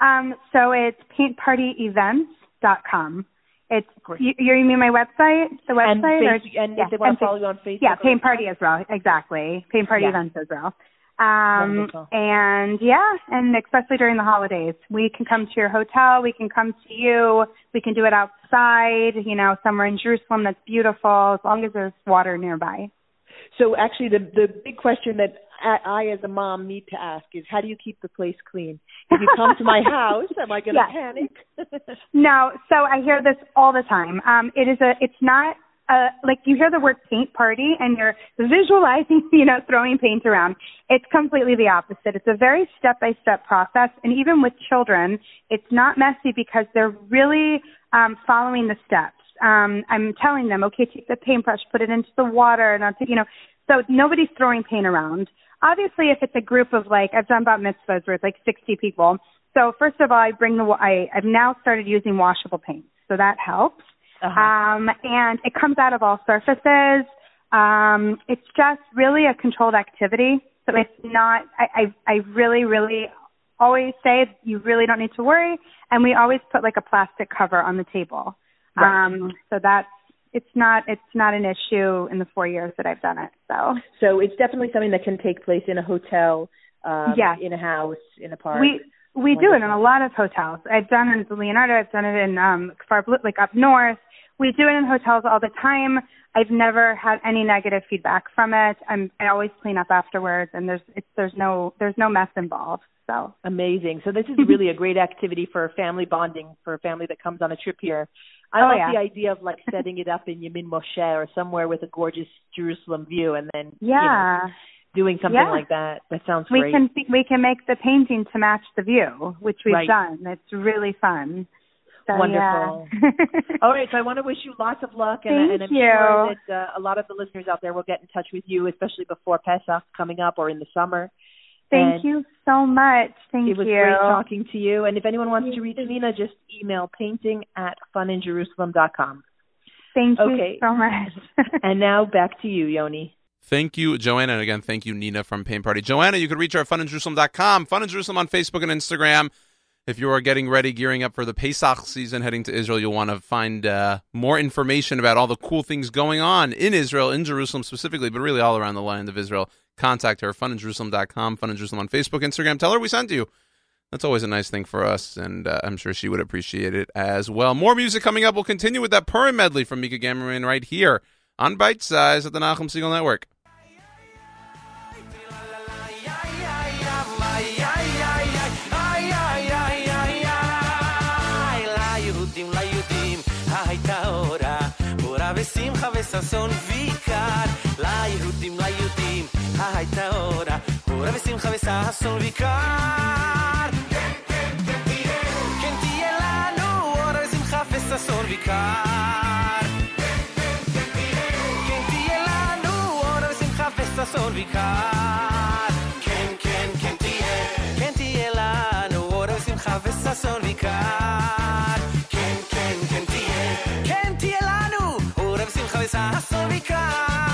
Um, so it's paintpartyevents.com. It's Great. you, you mean my website? The website? and or- and yeah, if they want to follow you on Facebook. Yeah, Paint Party Israel, exactly. Paint Party Yeah. Events Israel. Um, Wonderful. and yeah, and especially during the holidays, we can come to your hotel, we can come to you, we can do it outside, you know, somewhere in Jerusalem that's beautiful, as long as there's water nearby. So actually, the the big question that I, I as a mom need to ask is, how do you keep the place clean? If you come to my house, am I going to Yeah. panic? No, so I hear this all the time. Um, it is a, it's not uh, like you hear the word paint party and you're visualizing, you know, throwing paint around. It's completely the opposite. It's a very step by step process. And even with children, it's not messy because they're really um, following the steps. Um, I'm telling them, okay, take the paintbrush, put it into the water, and I'll take, you know, so nobody's throwing paint around. Obviously, if it's a group of like, I've done about mitzvahs where it's like 60 people. So first of all, I bring the, I, I've now started using washable paints. So that helps. Uh-huh. Um, and it comes out of all surfaces. Um, it's just really a controlled activity. So it's not, I, I, I really, really always say you really don't need to worry. And we always put like a plastic cover on the table. Right. Um, so that's, it's not, it's not an issue in the four years that I've done it. So So it's definitely something that can take place in a hotel, um, Yes. in a house, in a park. we, we do it in a lot of hotels. I've done it in the Leonardo. I've done it in, um, far, blue- like up north. We do it in hotels all the time. I've never had any negative feedback from it. I'm, I always clean up afterwards and there's, it's, there's no, there's no mess involved. So Amazing. So this is really a great activity for family bonding for a family that comes on a trip here. I Oh, love yeah. the idea of like setting it up in Yemin Moshe or somewhere with a gorgeous Jerusalem view, and then you know, yeah. doing something Yeah. like that. That sounds we great. can we can make the painting to match the view, which we've Right. done. It's really fun. So, Wonderful. Yeah. All right, so I want to wish you lots of luck, and, Thank and I'm you. sure that uh, a lot of the listeners out there will get in touch with you, especially before Pesach coming up or in the summer. Thank And you so much. Thank you. It was you. great talking to you. And if anyone wants to reach Nina, just email painting at funinjerusalem.com. Thank you Okay. so much. And now back to you, Yoni. Thank you, Joanna. And again, thank you, Nina from Paint Party. Joanna, you can reach her at funinjerusalem.com, Fun in Jerusalem on Facebook and Instagram. If you are getting ready, gearing up for the Pesach season, heading to Israel, you'll want to find uh, more information about all the cool things going on in Israel, in Jerusalem specifically, but really all around the land of Israel. Contact her, funinjerusalem.com, Fun in Jerusalem on Facebook, Instagram. Tell her we sent you. That's always a nice thing for us, and uh, I'm sure she would appreciate it as well. More music coming up. We'll continue with that Purim medley from Mika Gamerman right here on Bite Size at the Nachum Segal Network. ושמחה וששון ויקר. ליהודים, ליהודים, הייתה אורה, אורה ושמחה וששון ויקר. כן תהיה לנו אורה ושמחה וששון ויקר. כן תהיה לנו אורה ושמחה וששון ויקר. כן, כן, כן תהיה, כן תהיה לנו אורה ושמחה וששון ויקר. cabeza a.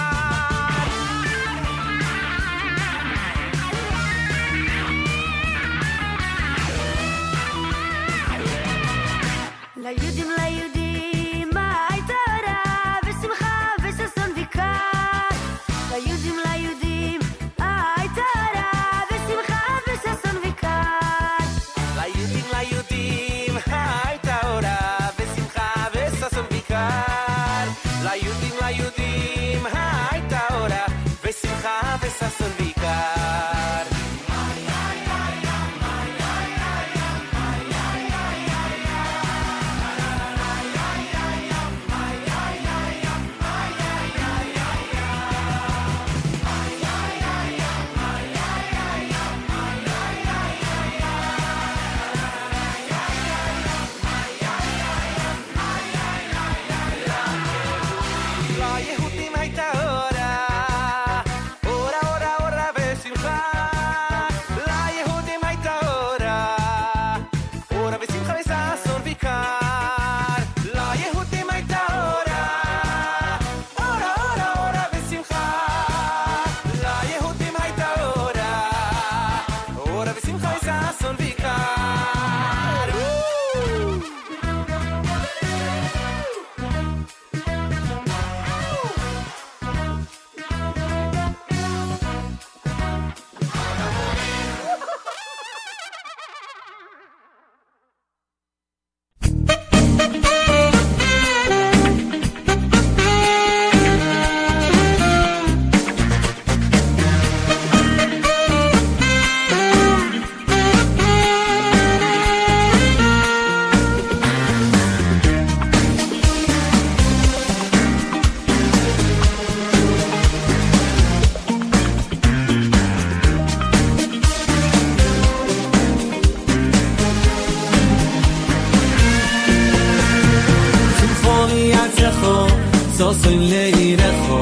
los in lei recho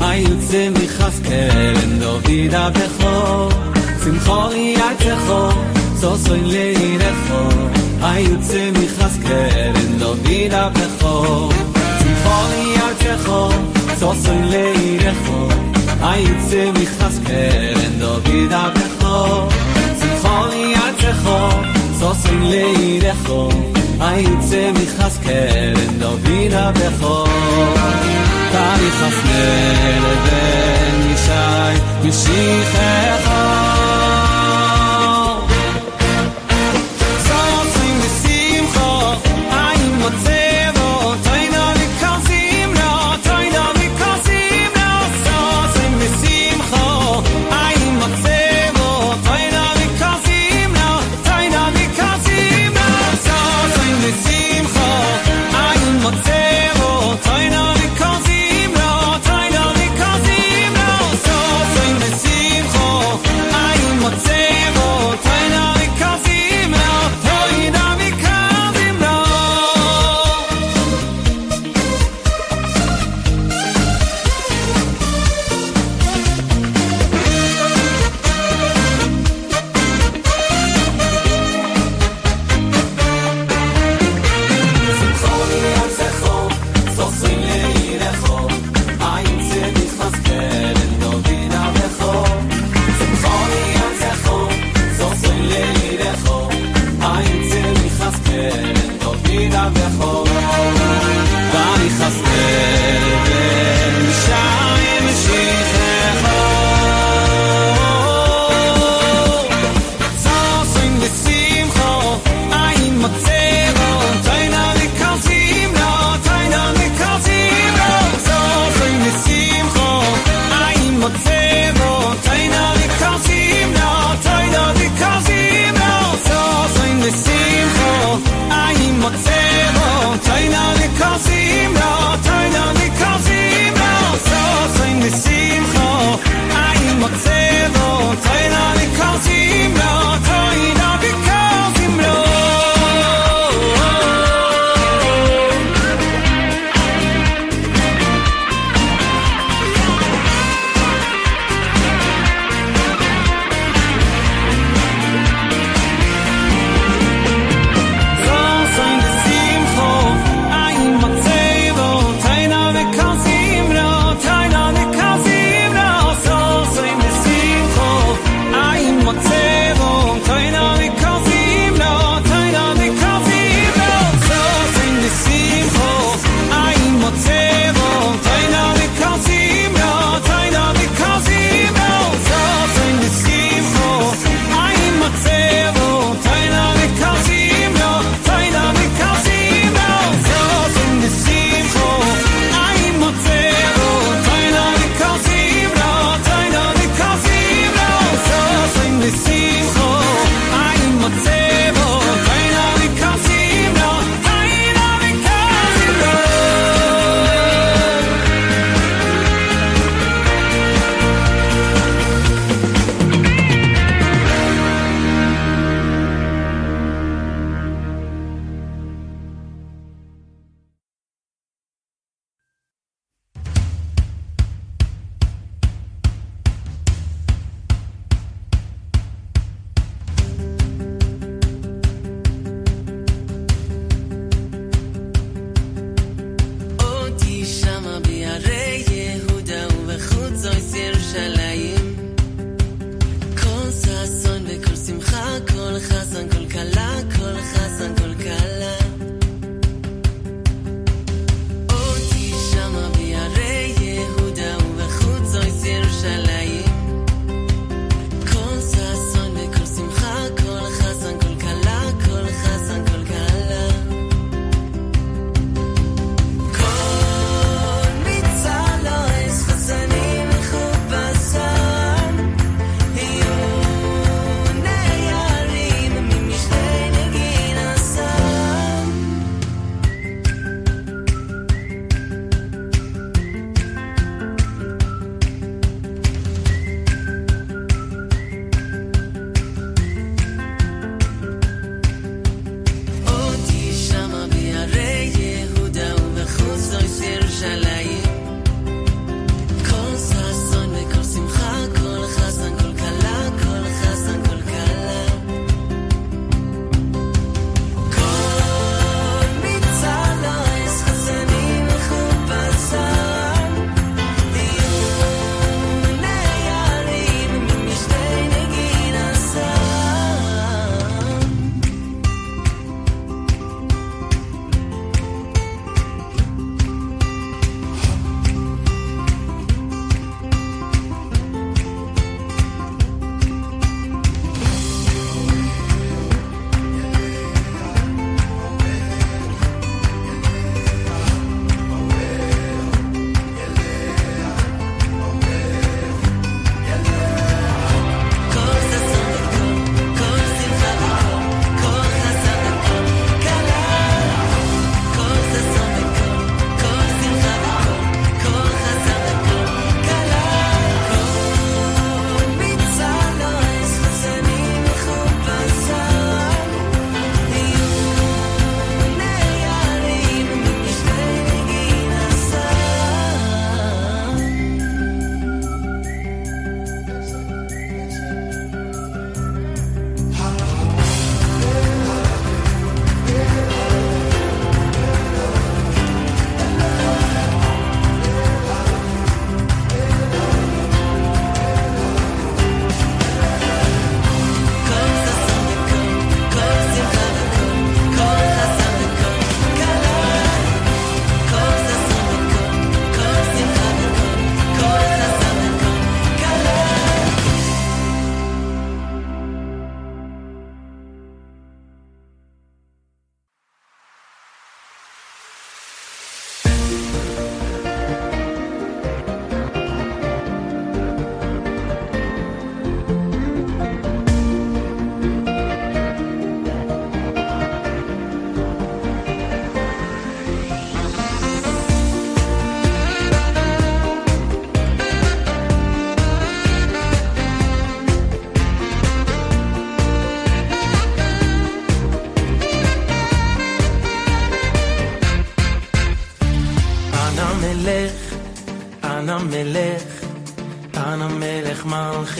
ay utze mi khas kelen do vida becho. Sim khori at recho los in lei recho ay utze mi khas kelen do vida becho. Sim khori at recho los recho ay utze mi khas kelen becho. Sim khori at recho los recho היצא מכרז קרן דובינה בחור. תאריך הסנר בן ישי משיחך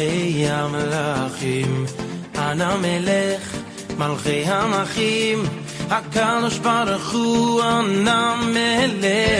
מלכי המלכים, הנמלך, מלכי המלכים, הקדוש ברוך הוא הנמלך.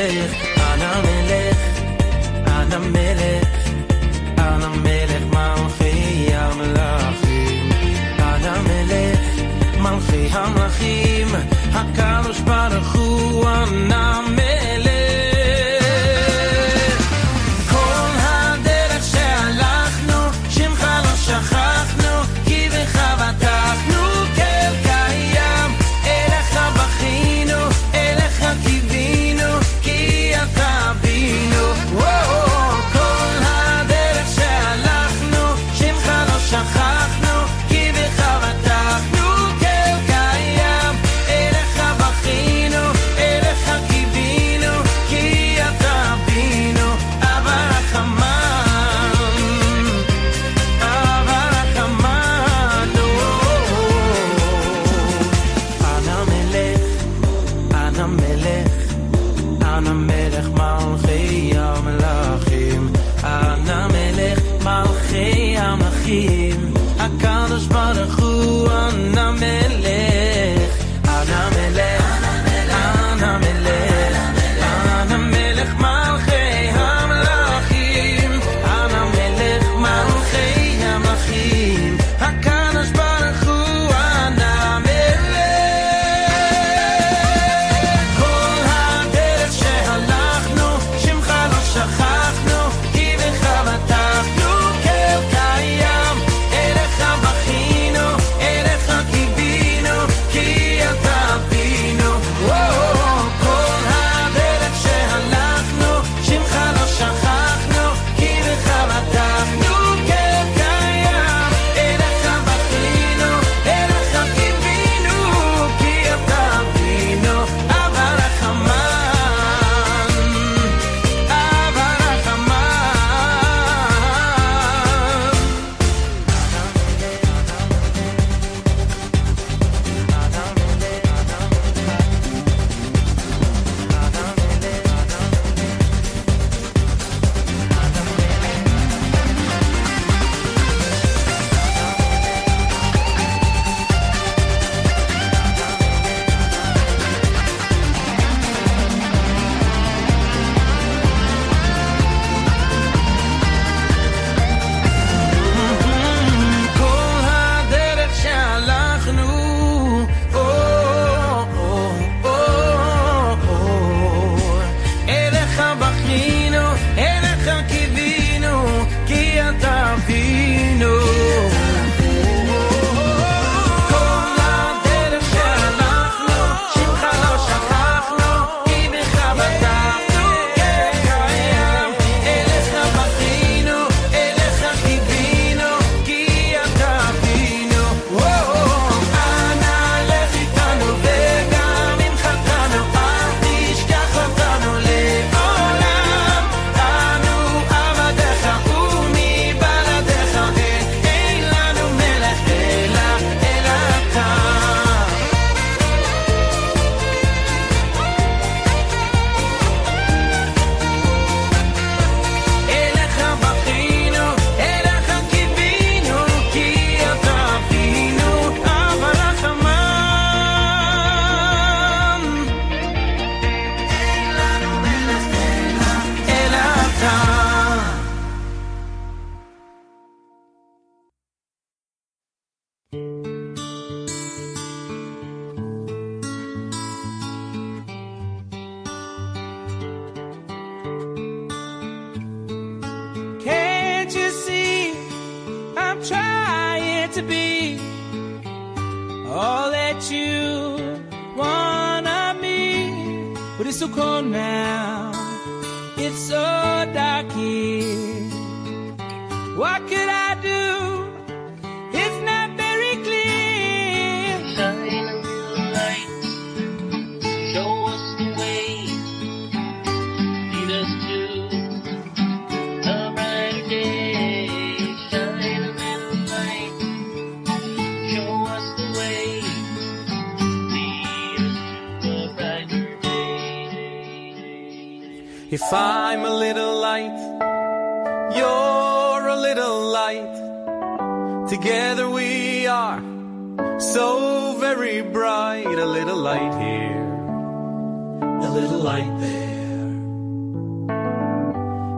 trying to be all that you wanna me. But it's so cold now, it's so dark here. What could I do? I'm a little light. You're a little light. Together we are so very bright. A little light here, a little light there.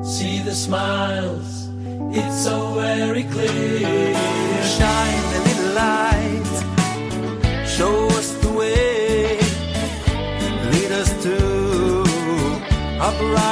See the smiles, it's so very clear. Shine a little light. Show us the way. Lead us to upright.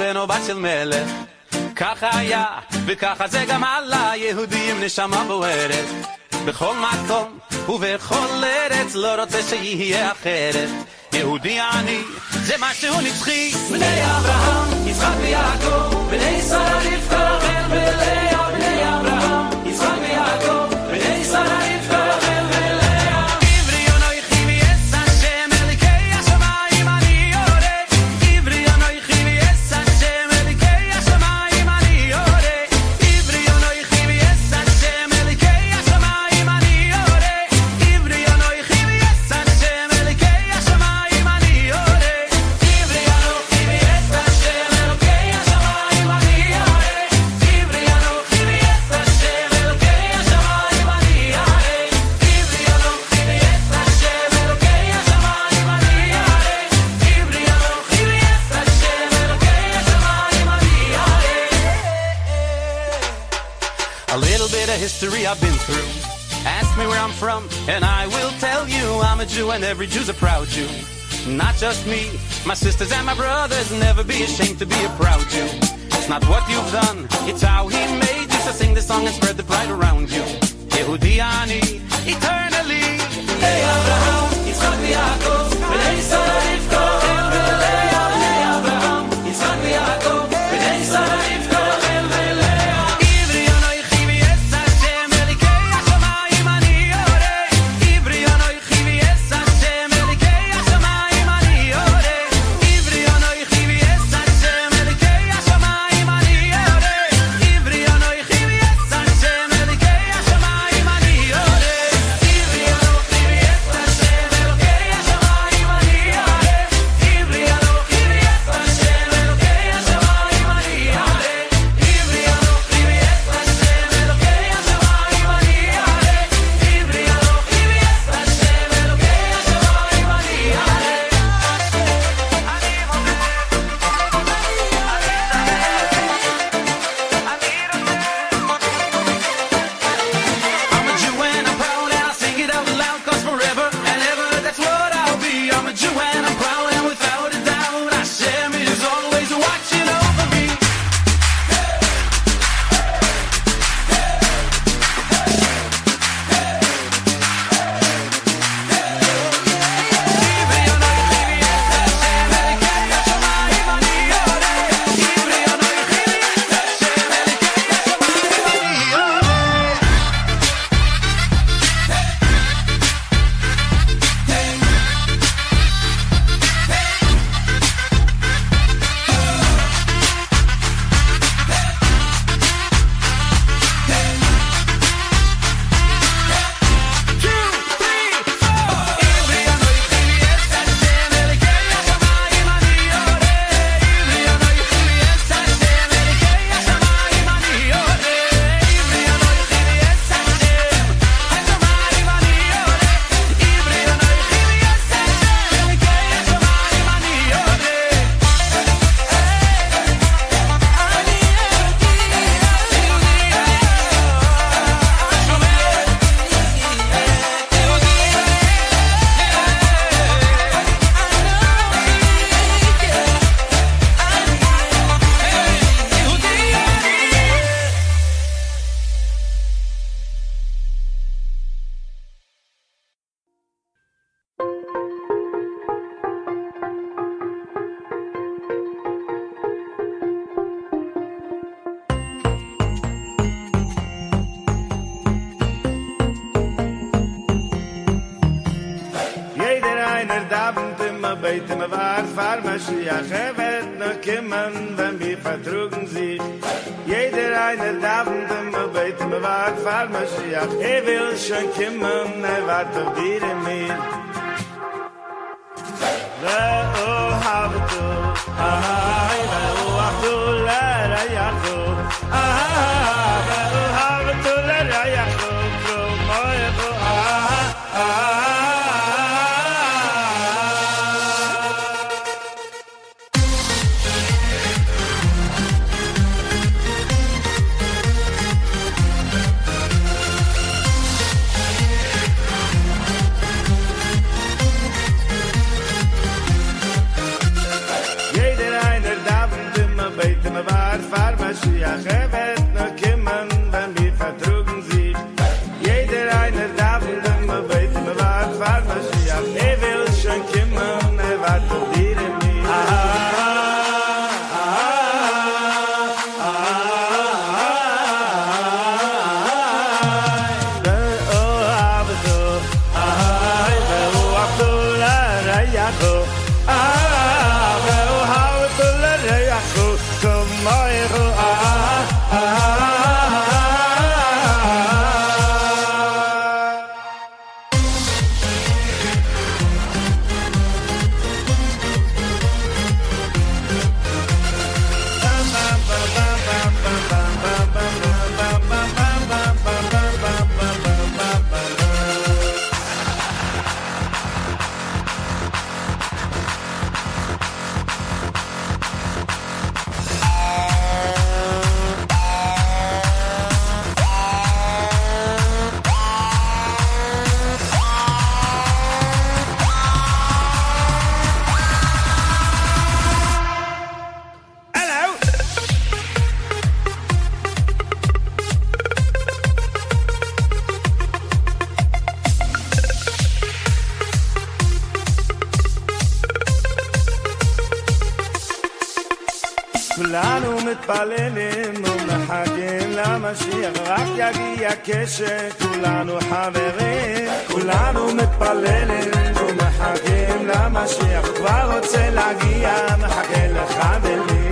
בנו בת של מלך. ככה היה, וככה זה גם הלאה, יהודים נשמה בוערת. בכל מקום ובכל ארץ, לא רוצה שיהיה אחרת. יהודי אני, זה משהו נצחי. בני אברהם, יצחק ויעקב, בני שרה, רבקה, רחל ולאה, בני אברהם. I'm from, and I will tell you I'm a Jew, and every Jew's a proud Jew. Not just me, my sisters and my brothers, never be ashamed to be a proud Jew. It's not what you've done, it's how He made you. So sing this song and spread the pride around you. Yehudi Ani, eternally. Hey Abraham, Yitzchak Yaakov, B'nai Sarah סימפוניאצייךו, מתפללים ומחכים למשיח רק יגיע כשכולנו חברים. כולנו מתפללים ומחכים למשיח כבר רוצה להגיע מחכה לך ולי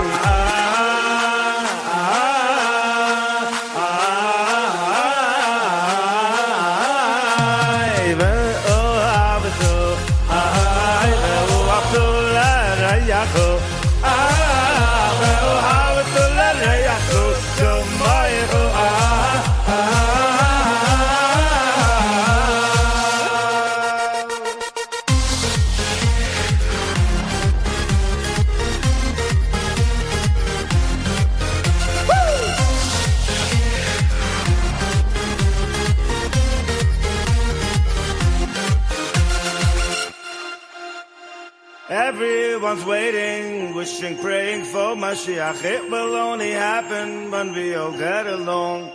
for Mashiach. It will only happen when we all get along.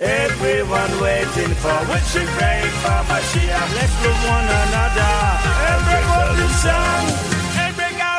Everyone waiting for which and praying for Mashiach. Let's love one another and bring all in song and bring out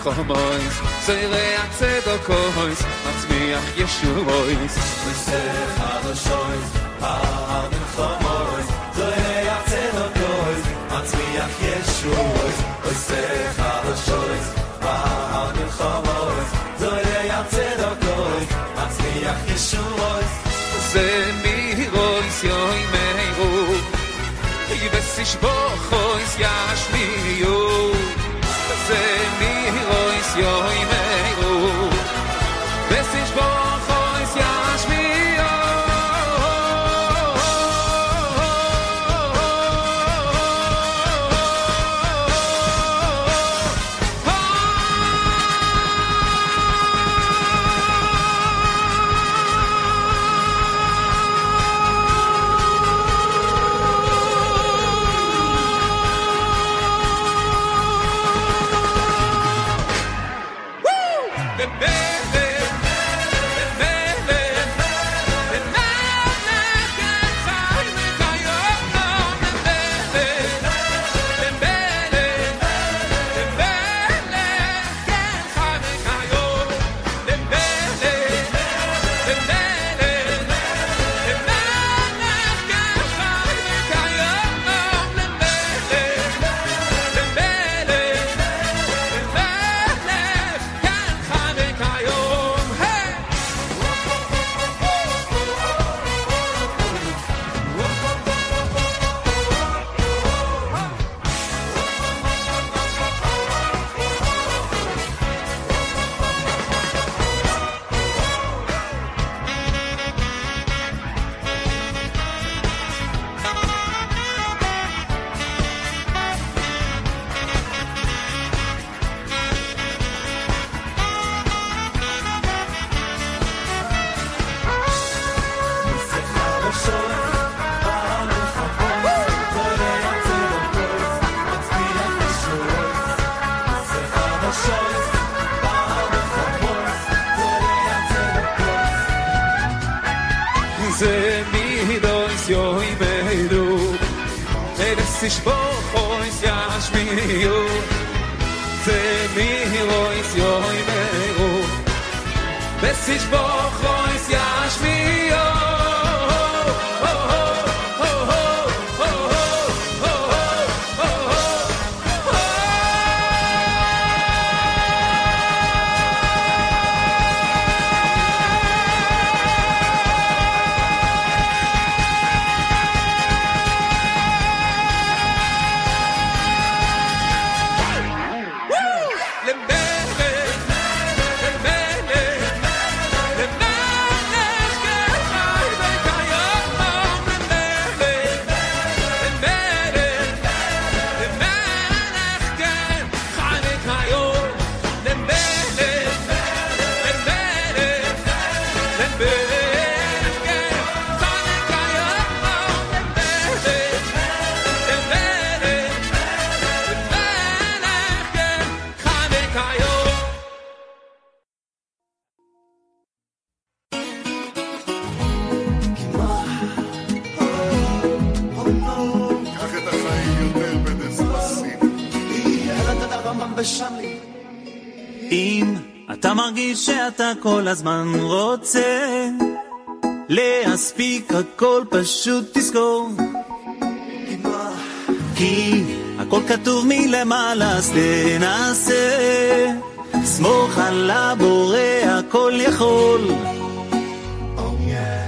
Khomans, zol ey aktsedokoyts, matsmiakh yeshuoys, vosseh khala shoyts, ah, khomans, zol ey aktsedokoyts, matsmiakh yeshuoys, vosseh khala shoyts, ah, khomans, כל הזמן רוצה להספיק הכל פשוט תזכור. כי הכל כתוב מלמעלה אז תנסה. סמוך על הבורא הכל יכול.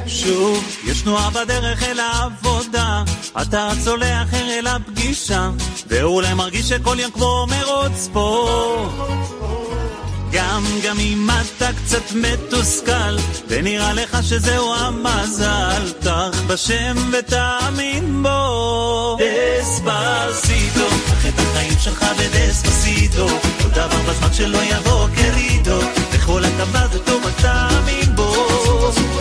שוב, יש תנועה בדרך אל העבודה, אתה לאחר אל הפגישה, ואולי מרגיש שכל יום כמו מרוץ ספורט. גם, גם אם אתה קצת מתוסכל, ונראה לך שזהו המזל, תח בשם ותאמין בו. דספסיטו, קח את החיים שלך בדספסיטו, כל דבר בזמן שלא יבוא קרידו, הקו זה טוב, תאמין בו.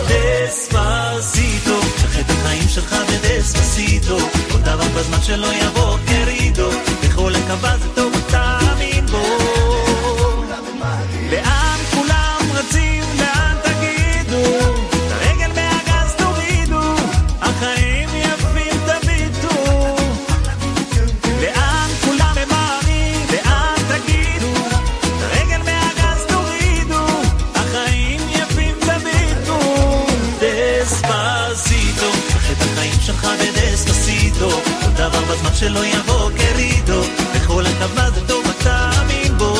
דספסיטו, קח את החיים שלך בדספסיטו, כל דבר בזמן שלא יבוא קרידו, בכל הקו זה שלא יבוא קרידו, בכל הקו זה טוב, רק תאמין בו.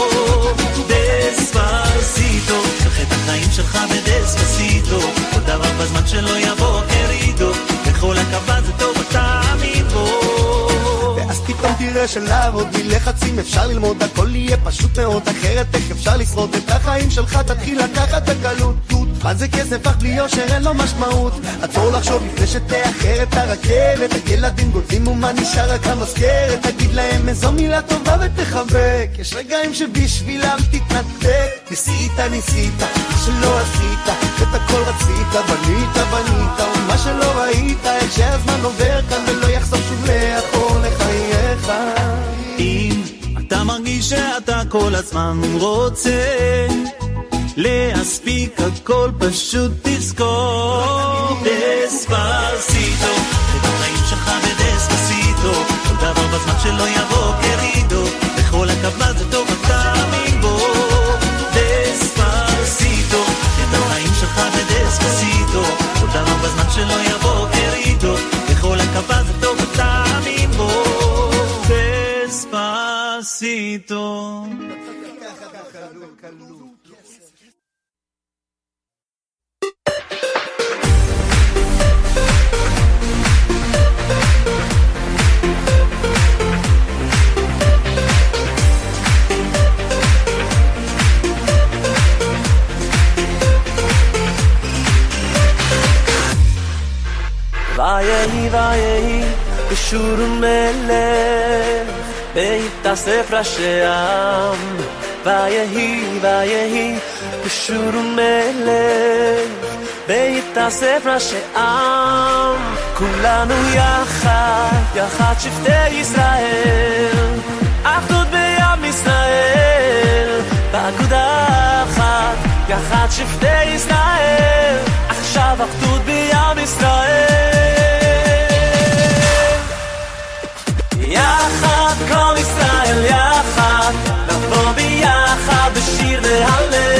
דספסיטו, קח את החיים שלך בדספסיטו, כל דבר בזמן שלא יבוא קרידו, בכל הקו זה טוב, רק תאמין בו. פתאום תראה שלעבוד בלי לחצים אפשר ללמוד הכל יהיה פשוט מאוד אחרת איך אפשר לשרוד את החיים שלך תתחיל לקחת בקלות מה זה כסף אך בלי יושר אין לו משמעות. עצור לחשוב לפני שתאחר את הרכבת. הילדים גודלים ומה נשאר רק המזכרת. תגיד להם איזו מילה טובה ותחבק. יש רגעים שבשבילם תתנתק. ניסית ניסית שלא עשית את הכל רצית. בנית בנית ומה שלא ראית. איך שהזמן עובר כאן ולא יחזור שוב לאחור לחייך. אם אתה מרגיש שאתה כל הזמן רוצה להספיק הכל פשוט תזכור. דספסיטו את החיים שלך בדספסיטו. כל דבר בזמן שלא יבוא קרידו בכל הקו זה טוב רק תאמין בו דספסיטו את החיים שלך בדספסיטו. כל דבר בזמן שלא יבוא ויהי ויהי בשור מלך בהתאסף ראשי עם ויהי ויהי בשור מלך בהתאסף ראשי עם כולנו יחד יחד שבטי ישראל אחדות בעם ישראל באגודה אחת יחד שבטי ישראל, עכשיו אחדות בים ישראל. יחד כל ישראל יחד, נבוא ביחד בשיר והלל.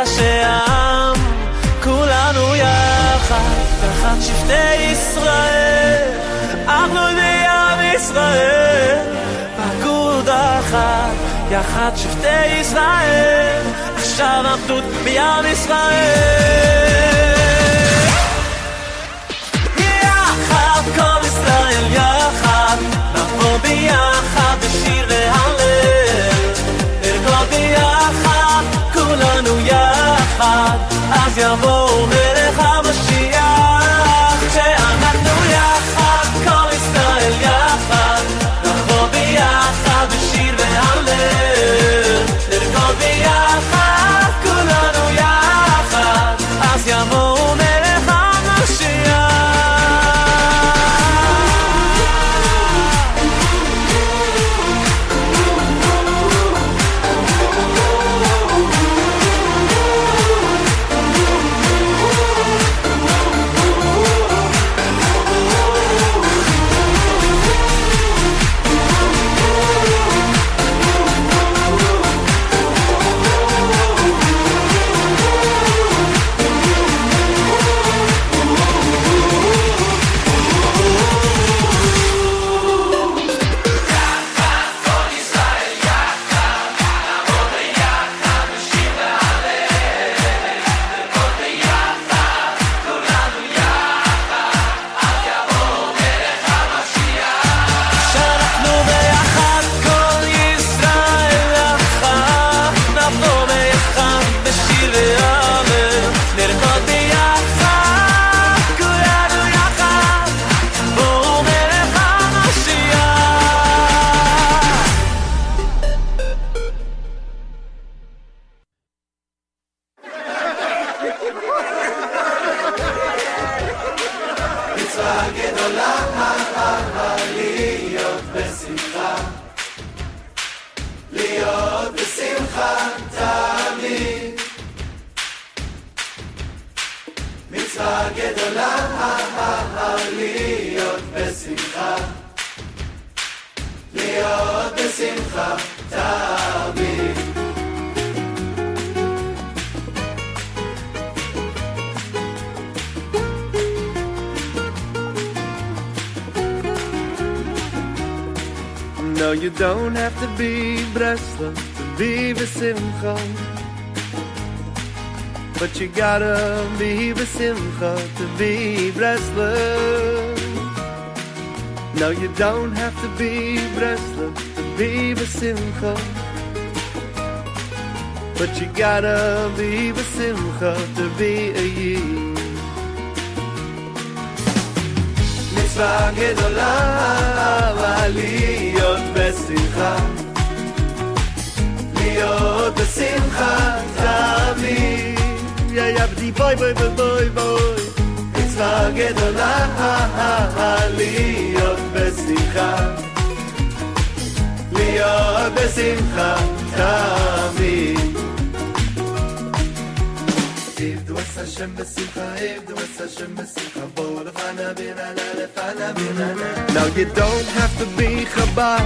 הספר שם כולנו יחד יחד שבטי ישראל אנחנו בים ישראל פקוד אחת יחד שבטי ישראל עכשיו אחדות בים ישראל יחד כל ישראל יחד נבוא ביחד בשיר והלל נרקוד ביחד I'm voler. You don't have to be Breslov to be Basimcha. But you gotta be Basimcha to be a Yid. מצווה גדולה, אבל להיות בשמחה. להיות בשמחה תמיד. יא יבדי בוי בוי בוי בוי. מצווה גדולה, להיות בשמחה להיות בשמחה תמיד עבדו את השם בשמחה, עבדו את השם בשמחה, בואו לפניו Now you don't have to be Chabad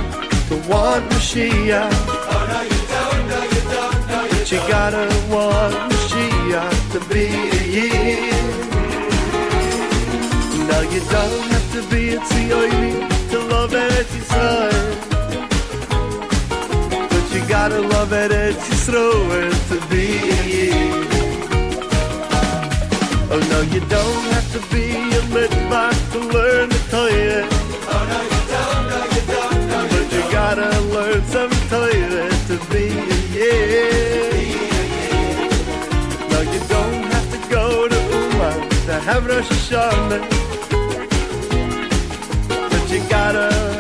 to want Mashiach. Oh no you don't, no you don't, no you But you gotta want Mashiach to be a Yid. Now you don't have to be a Tzioini to love Eretz Yisrael. But you gotta love Eretz Yisrael to be a Yid. Oh no, you don't have to be a Litvak to learn the Torah. Oh no you don't, no you don't, no you But you gotta learn some Torah to be a Yid. No, you don't have to go to Uman to have Rosh Hashanah.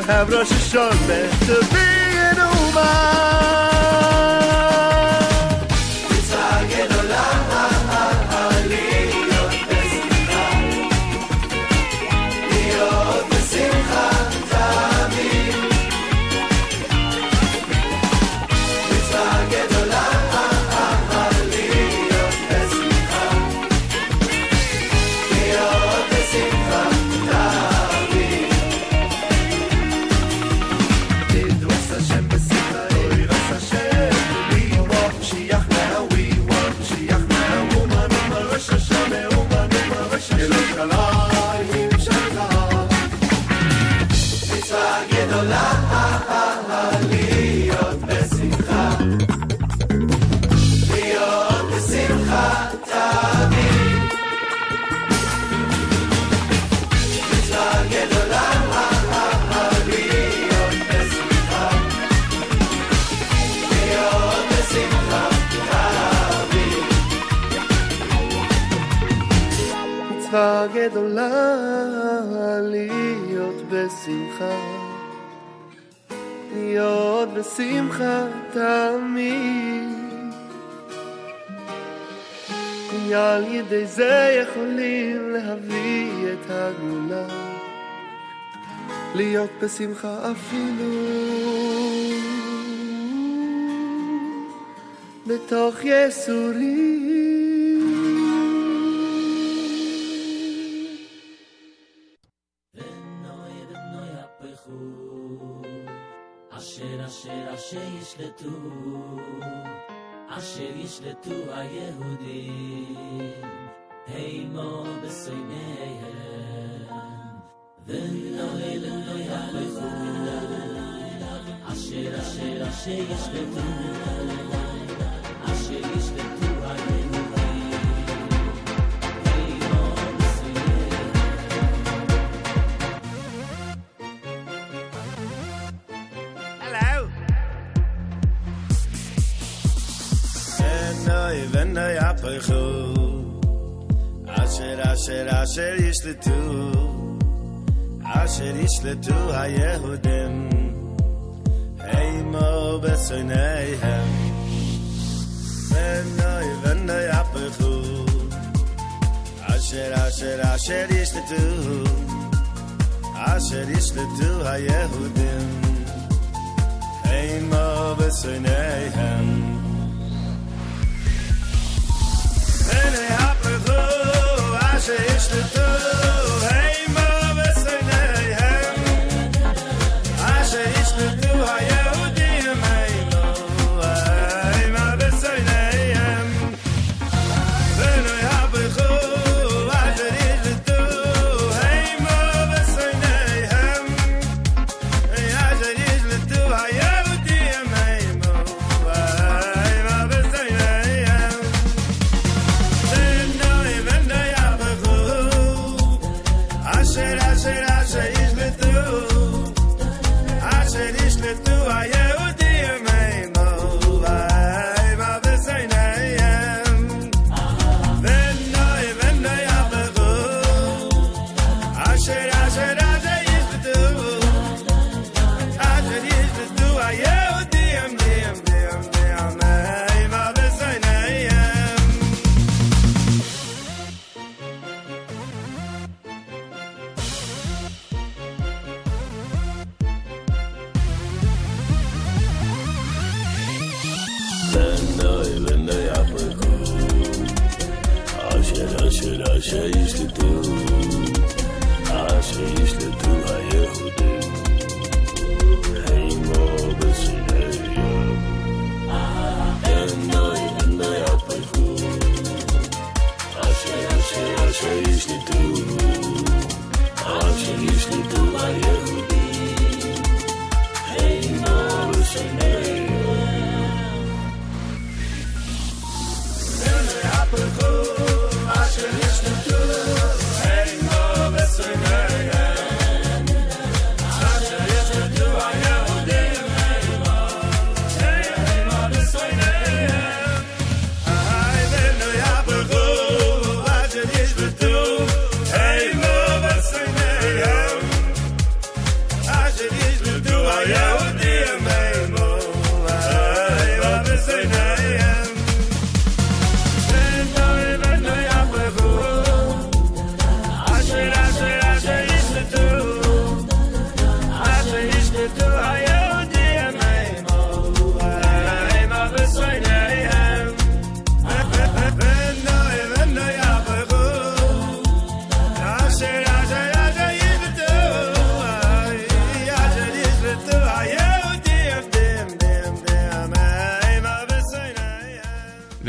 Have Rosh Hashanah to be an Uman. בשמחה תמיד. על ידי זה יכולים להביא את הגאולה, להיות בשמחה אפילו בתוך יסורים. ישלטו היהודים, הימו בסויניהם, ונוי לנוי יפכו, אשר אשר אשר ישלטו, אשר אשר ישלטו אשר ישלטו היהודים. הימו בסויניהם ונוי ונוי הפכו. אשר אשר אשר ישלטו אשר ישלטו היהודים. הימו בסויניהם ונוי Asher yishletu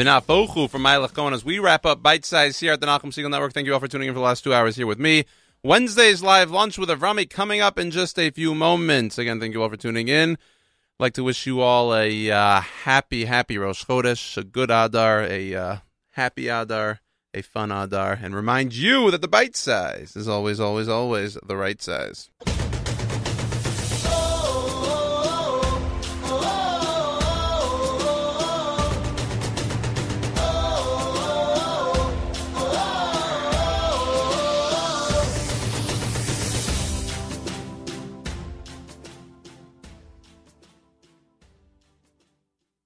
Vinafochu from Eilach Cohen as we wrap up Bite Size here at the Nachum Segal Network. Thank you all for tuning in for the last two hours here with me. Wednesday's live lunch with Avrami coming up in just a few moments. Again, thank you all for tuning in. I'd like to wish you all a uh, happy, happy Rosh Chodesh, a good Adar, a uh, happy Adar, a fun Adar, and remind you that the bite size is always, always, always the right size.